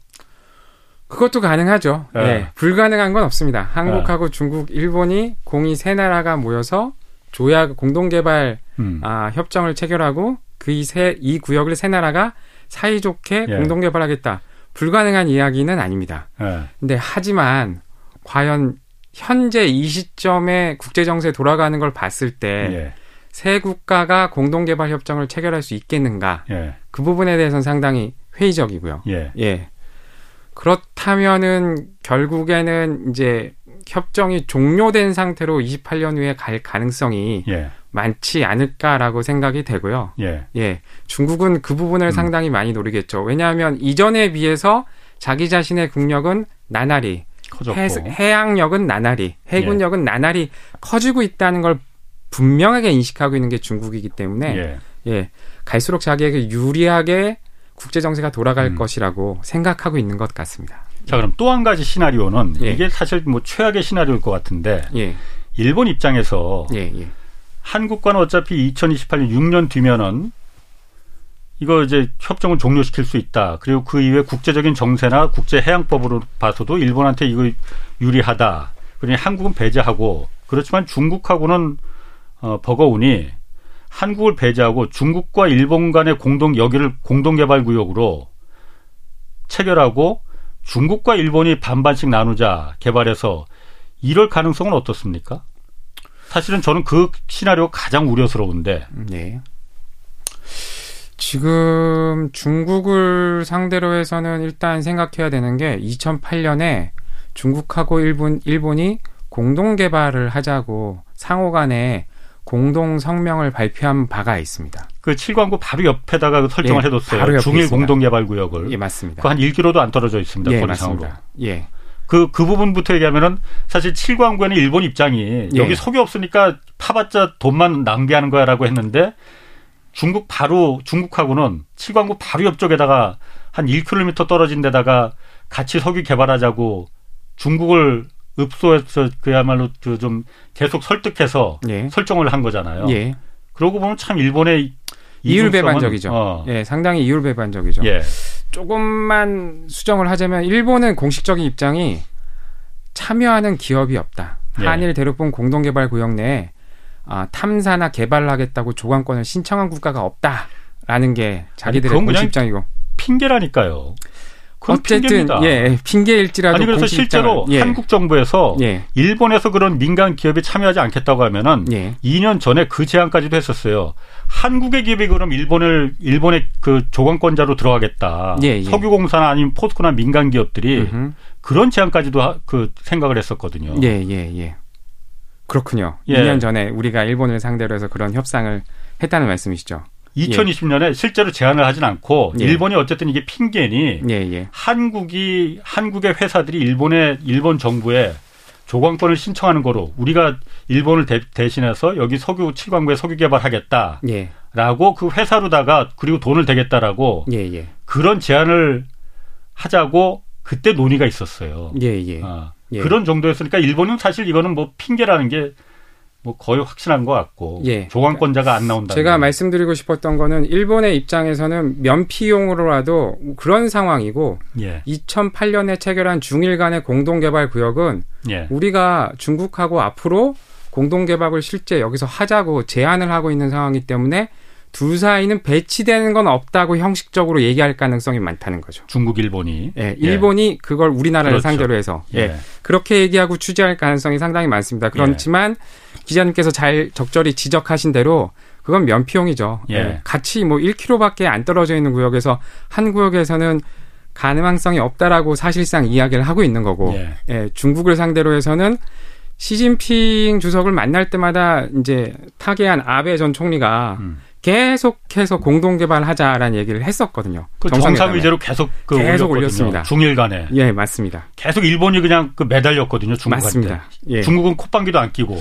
그것도 가능하죠. 예. 예. 불가능한 건 없습니다. 한국하고 중국, 일본이 공이 세 나라가 모여서 조약 공동 개발 음. 아, 협정을 체결하고 그이세이 구역을 세 나라가 사이좋게 예. 공동 개발하겠다. 불가능한 이야기는 아닙니다. 예. 근데 하지만 과연 현재 이 시점에 국제 정세 돌아가는 걸 봤을 때세 예. 국가가 공동 개발 협정을 체결할 수 있겠는가? 예. 그 부분에 대해서는 상당히 회의적이고요. 예. 예. 그렇다면은 결국에는 이제 협정이 종료된 상태로 28년 후에 갈 가능성이 예. 많지 않을까라고 생각이 되고요. 예. 예. 중국은 그 부분을 음. 상당히 많이 노리겠죠. 왜냐하면 이전에 비해서 자기 자신의 국력은 나날이, 커졌고. 해, 해양력은 나날이, 해군력은 나날이 커지고 있다는 걸 분명하게 인식하고 있는 게 중국이기 때문에 예. 예, 갈수록 자기에게 유리하게 국제 정세가 돌아갈 음. 것이라고 생각하고 있는 것 같습니다. 자, 그럼 또 한 가지 시나리오는 예. 이게 사실 뭐 최악의 시나리오일 것 같은데 예, 일본 입장에서 예, 예. 한국과는 어차피 2028년 6년 뒤면은 이거 이제 협정을 종료시킬 수 있다. 그리고 그 이후에 국제적인 정세나 국제 해양법으로 봐서도 일본한테 이거 유리하다. 그러니 한국은 배제하고 그렇지만 중국하고는 어, 버거우니 한국을 배제하고 중국과 일본 간의 공동 여기를 공동 개발 구역으로 체결하고 중국과 일본이 반반씩 나누자 개발해서 이럴 가능성은 어떻습니까? 사실은 저는 그 시나리오가 가장 우려스러운데 네. 지금 중국을 상대로 해서는 일단 생각해야 되는 게 2008년에 중국하고 일본 일본이 공동 개발을 하자고 상호 간에 공동 성명을 발표한 바가 있습니다. 그 칠광구 바로 옆에다가 그 설정을 예, 해뒀어요. 바로 옆에 중일 있습니다. 공동 개발 구역을. 예, 맞습니다. 그 한 1km도 안 떨어져 있습니다. 예, 거리상으로. 예. 그, 그 부분부터 얘기하면은 사실 칠광구에는 일본 입장이 예. 여기 석이 없으니까 파봤자 돈만 낭비하는 거야 라고 했는데 중국 바로, 중국하고는 칠광구 바로 옆쪽에다가 한 1km 떨어진 데다가 같이 석유 개발하자고 중국을 읍소해서 그야말로 그 좀 계속 설득해서 예. 설정을 한 거잖아요. 예. 그러고 보면 참 일본의 이율배반적이죠. 어, 예, 상당히 이율배반적이죠. 예. 조금만 수정을 하자면 일본은 공식적인 입장이 참여하는 기업이 없다. 예. 한일 대륙본 공동개발 구역 내에 아, 탐사나 개발을 하겠다고 조관권을 신청한 국가가 없다라는 게 자기들의 공식 입장이고 핑계라니까요. 그건 어쨌든 핑계입니다. 예 핑계일지라도 아니 그래서 실제로 예, 한국 정부에서 예, 일본에서 그런 민간 기업이 참여하지 않겠다고 하면은 예, 2년 전에 그 제안까지도 했었어요. 한국의 기업이 그럼 일본을 일본의 그 조건권자로 들어가겠다. 예, 예. 석유공사나 아니면 포스코나 민간 기업들이 음흠. 그런 제안까지도 하- 그 생각을 했었거든요. 예, 예, 예. 그렇군요. 예. 2년 전에 우리가 일본을 상대로 해서 그런 협상을 했다는 말씀이시죠. 2020년에 실제로 제안을 하진 않고 예. 일본이 어쨌든 이게 핑계니 예, 예. 한국이 한국의 회사들이 일본의 일본 정부에 조건권을 신청하는 거로 우리가 일본을 대, 대신해서 여기 석유 칠광구에 석유 개발하겠다라고 예, 그 회사로다가 그리고 돈을 대겠다라고 예, 예. 그런 제안을 하자고 그때 논의가 있었어요. 예, 예. 아, 예. 그런 정도였으니까 일본은 사실 이거는 뭐 핑계라는 게 뭐 거의 확실한 것 같고 예. 조건권자가 안 나온다. 제가 말씀드리고 싶었던 거는 일본의 입장에서는 면피용으로라도 그런 상황이고 예, 2008년에 체결한 중일 간의 공동개발 구역은 예, 우리가 중국하고 앞으로 공동개발을 실제 여기서 하자고 제안을 하고 있는 상황이기 때문에 둘 사이는 배치되는 건 없다고 형식적으로 얘기할 가능성이 많다는 거죠. 중국 일본이 예, 일본이 그걸 우리나라를 그렇죠. 상대로 해서 예, 예, 그렇게 얘기하고 취재할 가능성이 상당히 많습니다. 그렇지만 기자님께서 잘 적절히 지적하신 대로 그건 면피용이죠. 예. 예, 같이 뭐 1km밖에 안 떨어져 있는 구역에서 한 구역에서는 가능성이 없다라고 사실상 이야기를 하고 있는 거고, 예. 예, 중국을 상대로 해서는 시진핑 주석을 만날 때마다 이제 타계한 아베 전 총리가 음. 계속해서 공동 개발하자라는 얘기를 했었거든요. 그 정상회담에. 정상의제로 계속 그 계속. 올렸습니다. 중일 간에 예, 맞습니다. 계속 일본이 그냥 그 매달렸거든요. 중국한테. 맞습니다. 예. 중국은 콧방귀도 안 끼고.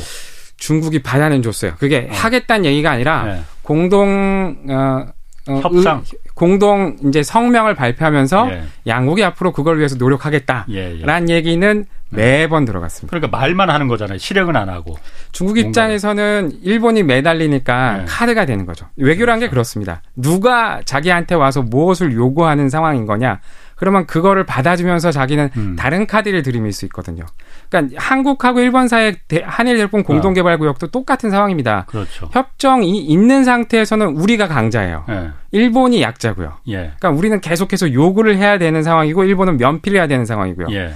중국이 받아는 줬어요. 그게 하겠다는 얘기가 아니라 예. 공동 어, 어, 협상. 의- 공동 이제 성명을 발표하면서 예. 양국이 앞으로 그걸 위해서 노력하겠다라는 예, 예. 얘기는 매번 들어갔습니다. 그러니까 말만 하는 거잖아요. 실행은 안 하고. 중국 입장에서는 일본이 매달리니까 네. 카드가 되는 거죠. 외교란 게 그렇습니다. 누가 자기한테 와서 무엇을 요구하는 상황인 거냐. 그러면 그거를 받아주면서 자기는 음. 다른 카드를 들이밀 수 있거든요. 그러니까 한국하고 일본 사이의 대- 한일 대륙 공동 개발 구역도 똑같은 상황입니다. 그렇죠. 협정이 있는 상태에서는 우리가 강자예요. 예. 일본이 약자고요. 예. 그러니까 우리는 계속해서 요구를 해야 되는 상황이고 일본은 면피를 해야 되는 상황이고요. 예.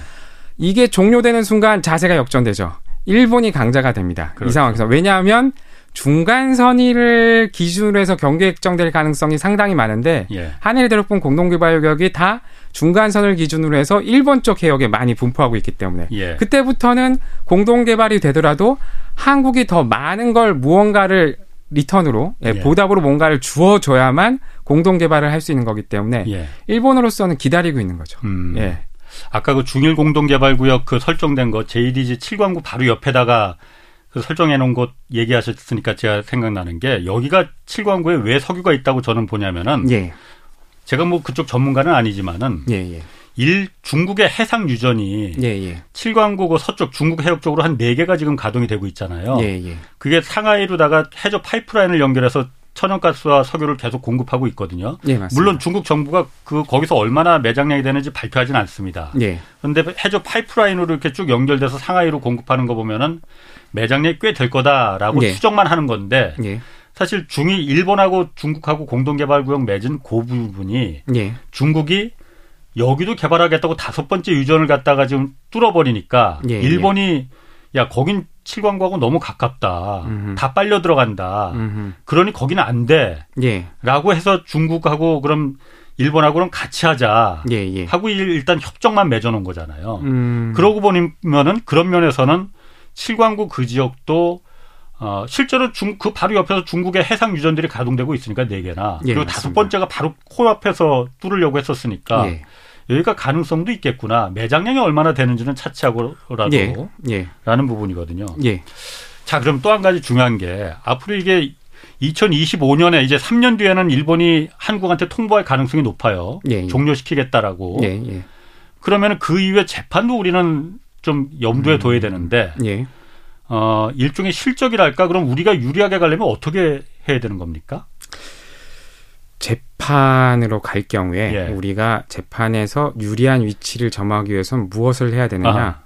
이게 종료되는 순간 자세가 역전되죠. 일본이 강자가 됩니다. 이 그렇죠. 상황에서 왜냐하면 중간 선의를 기준으로 해서 경계 결정될 가능성이 상당히 많은데 예. 한일 대륙분 공동개발구역이 다 중간선을 기준으로 해서 일본 쪽 해역에 많이 분포하고 있기 때문에 예. 그때부터는 공동개발이 되더라도 한국이 더 많은 걸 무언가를 리턴으로 예, 예. 보답으로 뭔가를 주어줘야만 공동개발을 할 수 있는 거기 때문에 예. 일본으로서는 기다리고 있는 거죠. 음. 예. 아까 그 중일 공동개발구역 그 설정된 거 JDG 7광구 바로 옆에다가 그 설정해 놓은 곳 얘기하셨으니까 제가 생각나는 게 여기가 7광구에 왜 석유가 있다고 저는 보냐면은 예. 제가 뭐 그쪽 전문가는 아니지만은 예, 예. 일 중국의 해상 유전이 예, 예. 7광구 그 서쪽 중국 해역 쪽으로 한 네 개가 지금 가동이 되고 있잖아요. 예, 예. 그게 상하이로다가 해저 파이프라인을 연결해서 천연가스와 석유를 계속 공급하고 있거든요. 예. 물론 중국 정부가 그 거기서 얼마나 매장량이 되는지 발표하진 않습니다. 예. 그런데 해저 파이프라인으로 이렇게 쭉 연결돼서 상하이로 공급하는 거 보면은 매장량이 꽤 될 거다라고 예. 추정만 하는 건데 예. 사실 중이 일본하고 중국하고 공동개발구역 맺은 그 부분이 예. 중국이 여기도 개발하겠다고 다섯 번째 유전을 갖다가 지금 뚫어버리니까 예, 일본이 야 거긴 칠광구하고 너무 가깝다. 음흠. 다 빨려 들어간다. 음흠. 그러니 거기는 안 돼. 예. 라고 해서 중국하고 그럼 일본하고는 같이 하자. 예, 예. 하고 일- 일단 협정만 맺어놓은 거잖아요. 음. 그러고 보면은 그런 면에서는 칠광구 그 지역도 어, 실제로 중, 그 바로 옆에서 중국의 해상 유전들이 가동되고 있으니까 네 개나 예, 그리고 맞습니다. 다섯 번째가 바로 코앞에서 뚫으려고 했었으니까 예. 여기가 가능성도 있겠구나. 매장량이 얼마나 되는지는 차치하고라도 예. 예. 라는 부분이거든요. 예. 자, 그럼 또 한 가지 중요한 게 앞으로 이게 2025년에 이제 3년 뒤에는 일본이 한국한테 통보할 가능성이 높아요. 예, 예. 종료시키겠다라고. 그러면 그 이후에 재판도 우리는 좀 염두에 음. 둬야 되는데 예. 어, 일종의 실적이랄까? 그럼 우리가 유리하게 가려면 어떻게 해야 되는 겁니까? 재판으로 갈 경우에 예. 우리가 재판에서 유리한 위치를 점하기 위해서는 무엇을 해야 되느냐? 아하.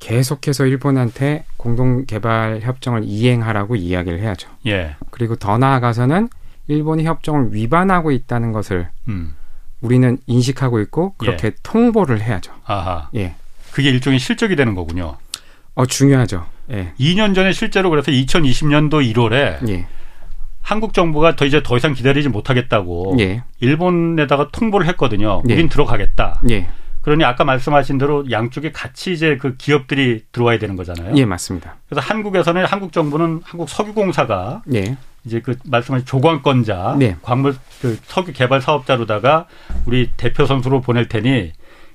계속해서 일본한테 공동 개발 협정을 이행하라고 이야기를 해야죠. 예. 그리고 더 나아가서는 일본이 협정을 위반하고 있다는 것을 음. 우리는 인식하고 있고 그렇게 통보를 해야죠. 아하. 예. 그게 일종의 실적이 되는 거군요. 어 중요하죠. 예. 2년 전에 실제로 그래서 2020년도 1월에 예. 한국 정부가 더 이제 더 이상 기다리지 못하겠다고 예. 일본에다가 통보를 했거든요. 예. 우린 들어가겠다. 예. 그러니 아까 말씀하신 대로 양쪽에 같이 이제 그 기업들이 들어와야 되는 거잖아요. 예, 맞습니다. 그래서 한국에서는 한국 정부는 한국 석유공사가 예. 이제 그 말씀하신 조광권자, 네. 광물 그 석유 개발 사업자로다가 우리 대표 선수로 보낼 테니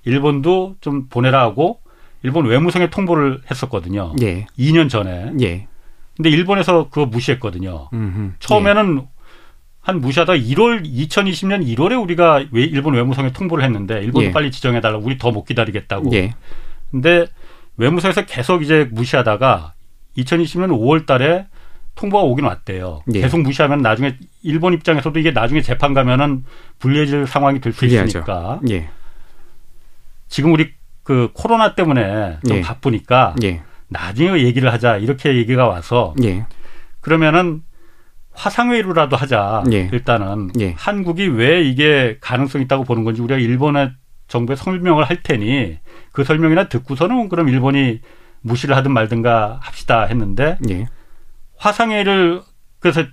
일본도 좀 보내라 하고 일본 외무성에 통보를 했었거든요. 예. 2년 전에. 예. 근데 일본에서 그거 무시했거든요. 음흠. 처음에는 한 무시하다 1월 2020년 1월에 우리가 왜 일본 외무성에 통보를 했는데 일본도 예. 빨리 지정해 달라고 우리 더 못 기다리겠다고. 예. 근데 외무성에서 계속 이제 무시하다가 2020년 5월 달에 통보가 오긴 왔대요. 예. 계속 무시하면 나중에 일본 입장에서도 이게 나중에 재판 가면은 불리해질 상황이 될 수. 있으니까 예. 지금 우리 그 코로나 때문에 좀 예. 바쁘니까 예. 나중에 얘기를 하자 이렇게 얘기가 와서 예. 그러면은 화상회의로라도 하자. 예. 일단은 예. 한국이 왜 이게 가능성 이 있다고 보는 건지 우리가 일본의 정부에 설명을 할 테니 그 설명이나 듣고서는 그럼 일본이 무시를 하든 말든가 합시다 했는데 예. 화상회의를 그래서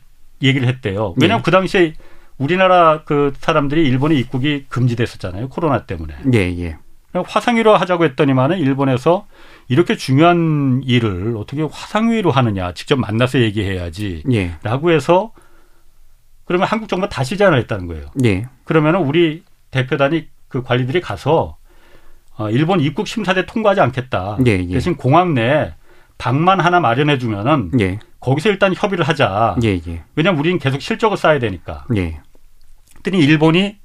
얘기를 했대요. 왜냐하면 예. 그 당시에 우리나라 그 사람들이 일본의 입국이 금지됐었잖아요. 코로나 때문에. 예. 예. 화상회의로 하자고 했더니만은 일본에서 이렇게 중요한 일을 어떻게 화상회의로 하느냐. 직접 만나서 얘기해야지. 예. 라고 해서 그러면 한국 정부가 다시 제안을 했다는 거예요. 예. 그러면은 우리 대표단이 그 관리들이 가서 어, 일본 입국 심사대 통과하지 않겠다. 예, 예. 대신 공항 내에 방만 하나 마련해 주면은 예. 거기서 일단 협의를 하자. 예. 예. 왜냐면 우리는 계속 실적을 쌓아야 되니까. 예. 그랬더니 일본이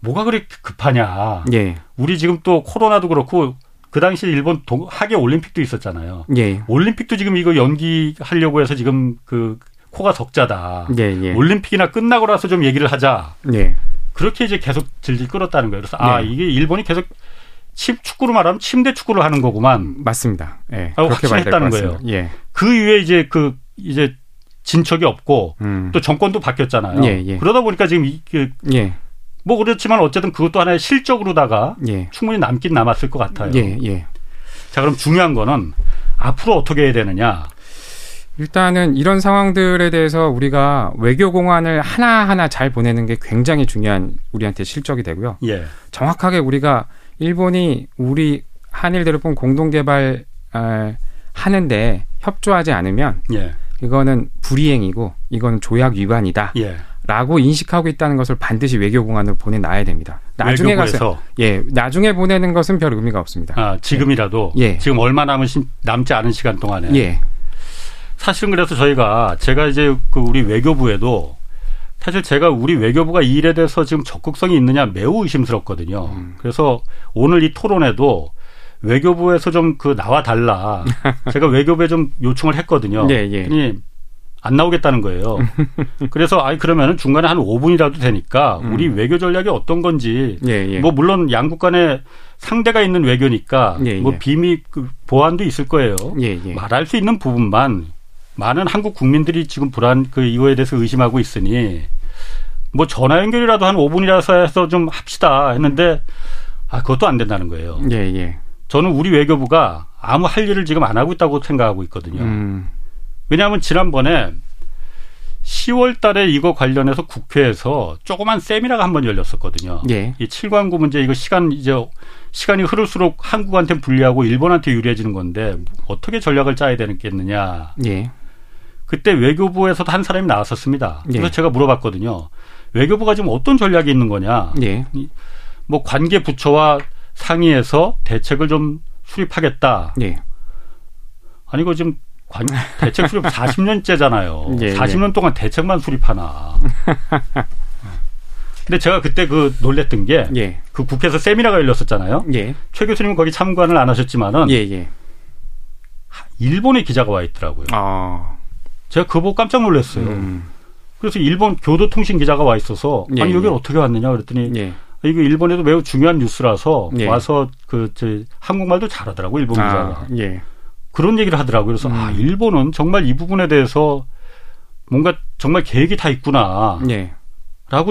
뭐가 그렇게 급하냐. 예. 우리 지금 또 코로나도 그렇고 그 당시 일본 동, 하계 올림픽도 있었잖아요. 예. 올림픽도 지금 이거 연기하려고 해서 지금 그 코가 적자다. 예. 예. 올림픽이나 끝나고 나서 좀 얘기를 하자. 예. 그렇게 이제 계속 질질 끌었다는 거예요. 그래서 아 네. 이게 일본이 계속 침, 축구로 말하면 침대 축구를 하는 거구만. 맞습니다. 예. 것 확신했다는 같습니다. 예. 그 이후에 이제 그 이제 진척이 없고 음. 또 정권도 바뀌었잖아요. 예, 예. 그러다 보니까 지금 이, 그, 예. 뭐 그렇지만 어쨌든 그것도 하나의 실적으로다가 예. 충분히 남긴 남았을 것 같아요. 예, 예. 자 그럼 중요한 거는 앞으로 어떻게 해야 되느냐. 일단은 이런 상황들에 대해서 우리가 외교 공안을 하나하나 잘 보내는 게 굉장히 중요한 우리한테 실적이 되고요. 예. 정확하게 우리가 일본이 우리 한일 대륙분 공동 개발 아, 하는데 협조하지 않으면 예. 이거는 불이행이고 이거는 조약 위반이다. 예. 라고 인식하고 있다는 것을 반드시 외교 공안으로 보내놔야 됩니다. 나중에 가서 예, 나중에 보내는 것은 별 의미가 없습니다. 아, 지금이라도 예. 지금 얼마 남은 시, 남지 않은 시간 동안에 예. 사실은 그래서 저희가 제가 이제 그 우리 외교부에도 사실 제가 우리 외교부가 이 일에 대해서 지금 적극성이 있느냐 매우 의심스럽거든요. 음. 그래서 오늘 이 토론에도 외교부에서 좀 그 나와 달라. 제가 외교부에 좀 요청을 했거든요. 예, 예. 안 나오겠다는 거예요. 그래서 아니 그러면은 중간에 한 5분이라도 되니까 우리 외교 전략이 어떤 건지 예, 예. 뭐 물론 양국 간에 상대가 있는 외교니까 예, 뭐 예. 비밀 그 보안도 있을 거예요. 예, 예. 말할 수 있는 부분만 많은 한국 국민들이 지금 불안 그 이거에 대해서 의심하고 있으니 뭐 전화 연결이라도 한 5분이라서 해서 좀 합시다 했는데 아 그것도 안 된다는 거예요. 예, 예. 저는 우리 외교부가 아무 할 일을 지금 안 하고 있다고 생각하고 있거든요. 음. 왜냐하면 지난번에 10월 달에 이거 관련해서 국회에서 조그만 세미나가 한 번 열렸었거든요. 예. 이 7광구 문제 이거 시간 이제 시간이 흐를수록 한국한테 불리하고 일본한테 유리해지는 건데 어떻게 전략을 짜야 되겠느냐. 예. 그때 외교부에서도 한 사람이 나왔었습니다. 그래서 예. 제가 물어봤거든요. 외교부가 지금 어떤 전략이 있는 거냐. 예. 뭐 관계 부처와 상의해서 대책을 좀 수립하겠다. 예. 아니 이거 지금 관, 대책 수립 40년째잖아요. 예, 40년 동안 대책만 수립하나. 근데 제가 그때 그 놀랬던 게그 예. 국회에서 세미나가 열렸었잖아요. 예. 최 교수님은 거기 참관을 안 하셨지만은 예, 예. 일본의 기자가 와 있더라고요. 아. 제가 그거 보고 깜짝 놀랐어요. 음. 그래서 일본 교도통신 기자가 와 있어서 예, 아니 여기 예. 어떻게 왔느냐 그랬더니 예. 이거 일본에도 매우 중요한 뉴스라서 예. 와서 그 저 한국말도 잘하더라고 일본 기자가 아, 예. 그런 얘기를 하더라고요. 그래서 아 음. 일본은 정말 이 부분에 대해서 뭔가 정말 계획이 다 있구나라고 예.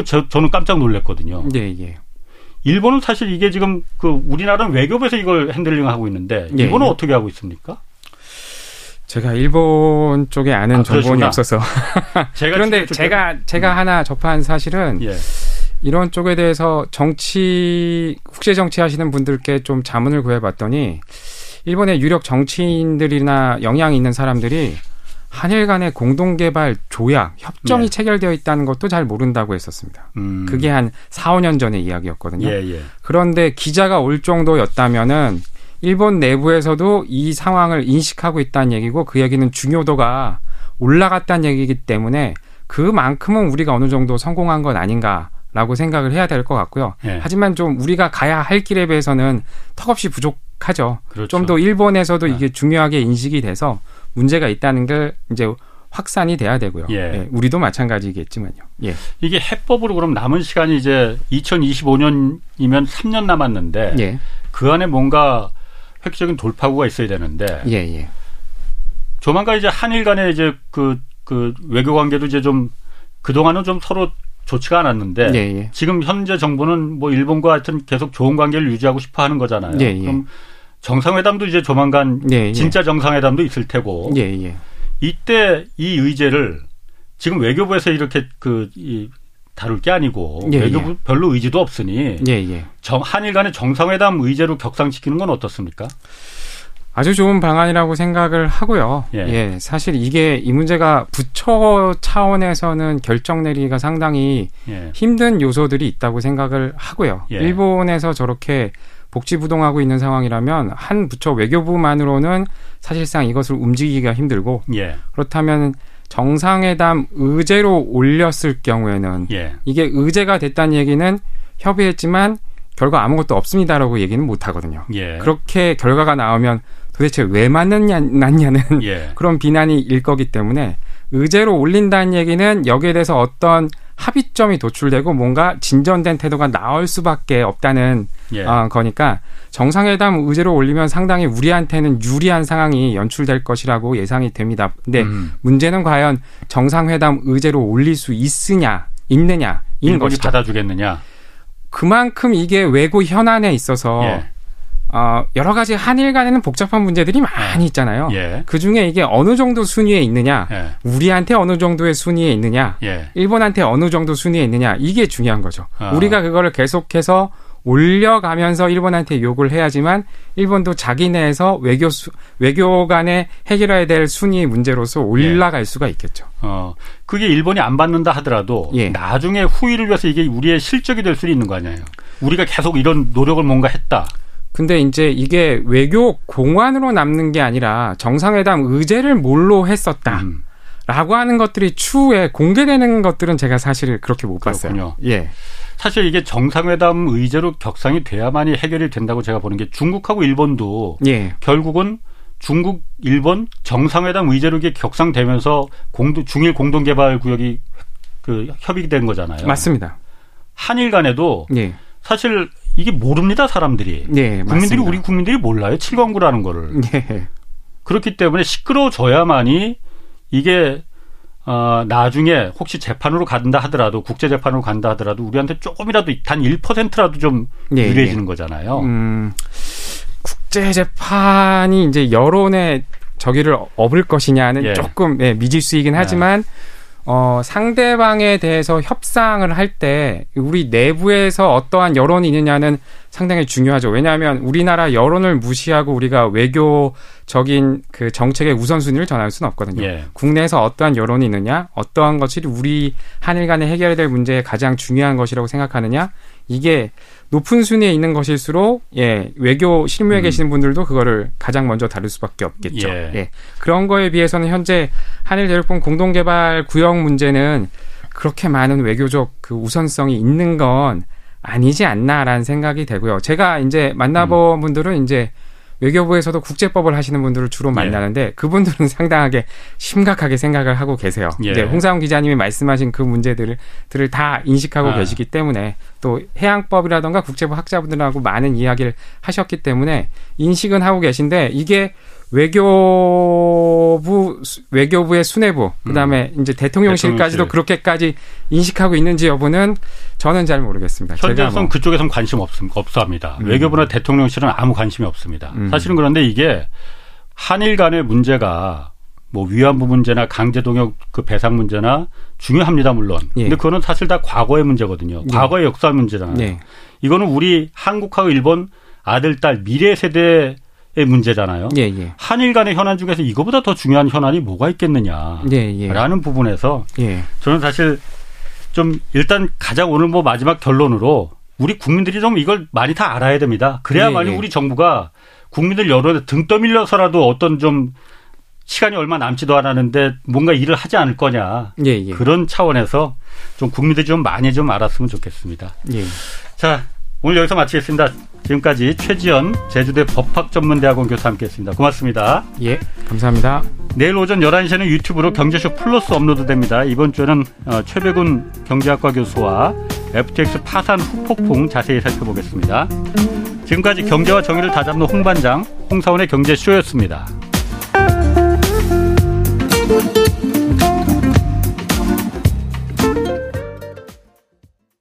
저, 저는 깜짝 놀랐거든요. 예, 예. 일본은 사실 이게 지금 그 우리나라는 외교부에서 이걸 핸들링하고 있는데 예, 일본은 예. 어떻게 하고 있습니까? 제가 일본 쪽에 아는 아, 정보는. 없어서. 제가 그런데 제가 제가 하나 접한 사실은 예. 이런 쪽에 대해서 정치 국제 정치 하시는 분들께 좀 자문을 구해봤더니 일본의 유력 정치인들이나 영향이 있는 사람들이 한일 간의 공동 개발 조약 협정이 네. 체결되어 있다는 것도 잘 모른다고 했었습니다. 음. 그게 한 4, 5년 전의 이야기였거든요. 예, 예. 그런데 기자가 올 정도였다면은 일본 내부에서도 이 상황을 인식하고 있다는 얘기고 그 얘기는 중요도가 올라갔다는 얘기이기 때문에 그만큼은 우리가 어느 정도 성공한 건 아닌가 라고 생각을 해야 될 것 같고요. 예. 하지만 좀 우리가 가야 할 길에 비해서는 턱없이 부족 하죠. 그렇죠. 좀더 일본에서도 아. 이게 중요하게 인식이 돼서 문제가 있다는 게 이제 확산이 돼야 되고요. 예. 우리도 마찬가지겠지만요. 예. 이게 해법으로 그럼 남은 시간이 이제 2025년이면 3년 남았는데 예. 그 안에 뭔가 획기적인 돌파구가 있어야 되는데 예, 예. 조만간 이제 한일 간의 이제 그, 그 외교 관계도 이제 좀 그동안은 좀 서로 좋지가 않았는데 예, 예. 지금 현재 정부는 뭐 일본과 하여튼 계속 좋은 관계를 유지하고 싶어 하는 거잖아요. 예, 예. 그럼 정상회담도 이제 조만간 예, 예. 진짜 정상회담도 있을 테고. 이때 이 의제를 지금 외교부에서 이렇게 그 이, 다룰 게 아니고 예, 외교부 별로 의지도 없으니. 정, 한일 간의 정상회담 의제로 격상시키는 건 어떻습니까? 아주 좋은 방안이라고 생각을 하고요. 예. 예. 사실 이게 이 문제가 부처 차원에서는 결정 내리기가 상당히 예. 힘든 요소들이 있다고 생각을 하고요. 예. 일본에서 저렇게 복지부동하고 있는 상황이라면 한 부처 외교부만으로는 사실상 이것을 움직이기가 힘들고 예. 그렇다면 정상회담 의제로 올렸을 경우에는 예. 이게 의제가 됐다는 얘기는 협의했지만 결과 아무것도 없습니다라고 얘기는 못 하거든요. 예. 그렇게 결과가 나오면 도대체 왜 맞느냐, 냐는 예. 그런 비난이 일 거기 때문에 의제로 올린다는 얘기는 여기에 대해서 어떤 합의점이 도출되고 뭔가 진전된 태도가 나올 수밖에 없다는 예. 어, 거니까 정상회담 의제로 올리면 상당히 우리한테는 유리한 상황이 연출될 것이라고 예상이 됩니다. 근데 음. 문제는 과연 정상회담 의제로 올릴 수 있으냐, 있느냐, 일본이 것이죠. 받아주겠느냐. 그만큼 이게 외교 현안에 있어서 예. 어, 여러 가지 한일 간에는 복잡한 문제들이 많이 예. 있잖아요. 예. 그 중에 이게 어느 정도 순위에 있느냐, 예. 우리한테 어느 정도의 순위에 있느냐, 예. 일본한테 어느 정도 순위에 있느냐, 이게 중요한 거죠. 어. 우리가 그거를 계속해서 올려가면서 일본한테 욕을 해야지만 일본도 자기 내에서 외교 수, 외교 간에 해결해야 될 순위 문제로서 올라갈 예. 수가 있겠죠. 어, 그게 일본이 안 받는다 하더라도 예. 나중에 후위를 위해서 이게 우리의 실적이 될 수 있는 거 아니에요. 우리가 계속 이런 노력을 뭔가 했다. 근데 이제 이게 외교 공안으로 남는 게 아니라 정상회담 의제를 뭘로 했었다. 음. 라고 하는 것들이 추후에 공개되는 것들은 제가 사실 그렇게 못 그렇군요. 봤어요. 예. 사실 이게 정상회담 의제로 격상이 돼야만이 해결이 된다고 제가 보는 게 중국하고 일본도 예. 결국은 중국, 일본 정상회담 의제로 이게 격상되면서 공동, 중일 공동 개발 구역이 그 협의된 가 거잖아요. 맞습니다. 한일 간에도 예. 사실 이게 모릅니다 사람들이. 네, 국민들이 우리 국민들이 몰라요 칠광구라는 거를. 네. 그렇기 때문에 시끄러워져야만이 이게 어, 나중에 혹시 재판으로 간다 하더라도 국제 재판으로 간다 하더라도 우리한테 조금이라도 단 1%라도 좀 네, 유리해지는 네. 거잖아요. 음, 국제 재판이 이제 여론의 저기를 업을 것이냐는 예. 조금 예, 미지수이긴 네. 하지만 어, 상대방에 대해서 협상을 할 때 우리 내부에서 어떠한 여론이 있느냐는 상당히 중요하죠. 왜냐하면 우리나라 여론을 무시하고 우리가 외교적인 그 정책의 우선순위를 전할 수는 없거든요. 예. 국내에서 어떠한 여론이 있느냐, 어떠한 것이 우리 한일 간에 해결해야 될 문제에 가장 중요한 것이라고 생각하느냐, 이게 높은 순위에 있는 것일수록 예 외교 실무에 음. 계시는 분들도 그거를 가장 먼저 다룰 수밖에 없겠죠. 예. 예. 그런 거에 비해서는 현재 한일 대륙본 공동개발 구역 문제는 그렇게 많은 외교적 그 우선성이 있는 건 아니지 않나라는 생각이 되고요. 제가 이제 만나본 음. 분들은 이제 외교부에서도 국제법을 하시는 분들을 주로 예. 만나는데 예. 그분들은 상당하게 심각하게 생각을 하고 계세요. 예. 이제 홍사훈 기자님이 말씀하신 그 문제들을 들을 다 인식하고 아. 계시기 때문에 또 해양법이라던가 국제법 학자분들하고 많은 이야기를 하셨기 때문에 인식은 하고 계신데 이게 외교부 외교부의 수뇌부 그다음에 음. 이제 대통령실까지도 대통령실. 그렇게까지 인식하고 있는지 여부는 저는 잘 모르겠습니다. 현재선 뭐. 그쪽에선 관심 없, 없어합니다. 음. 외교부나 대통령실은 아무 관심이 없습니다. 음. 사실은 그런데 이게 한일 간의 문제가 뭐 위안부 문제나 강제 동역 그 배상 문제나 중요합니다 물론. 예. 근데 그거는 사실 다 과거의 문제거든요. 예. 과거의 역사 문제잖아요. 예. 이거는 우리 한국하고 일본 아들 딸 미래 세대 의 문제잖아요. 예, 예. 한일 간의 현안 중에서 이거보다 더 중요한 현안이 뭐가 있겠느냐라는 예, 예. 부분에서 예. 저는 사실 좀 일단 가장 오늘 뭐 마지막 결론으로 우리 국민들이 좀 이걸 많이 다 알아야 됩니다. 그래야만이 예, 우리 정부가 국민들 여론에 등 떠밀려서라도 어떤 좀 시간이 얼마 남지도 않았는데 뭔가 일을 하지 않을 거냐 그런 차원에서 좀 국민들이 좀 많이 좀 알았으면 좋겠습니다. 자 오늘 여기서 마치겠습니다. 지금까지 최지연 제주대 법학전문대학원 교수 함께했습니다. 고맙습니다. 예, 감사합니다. 내일 오전 11시에는 유튜브로 경제쇼 플러스 업로드됩니다. 이번 주에는 어, 최백운 경제학과 교수와 FTX 파산 후폭풍 자세히 살펴보겠습니다. 지금까지 경제와 정의를 다잡는 홍반장 홍사원의 경제쇼였습니다.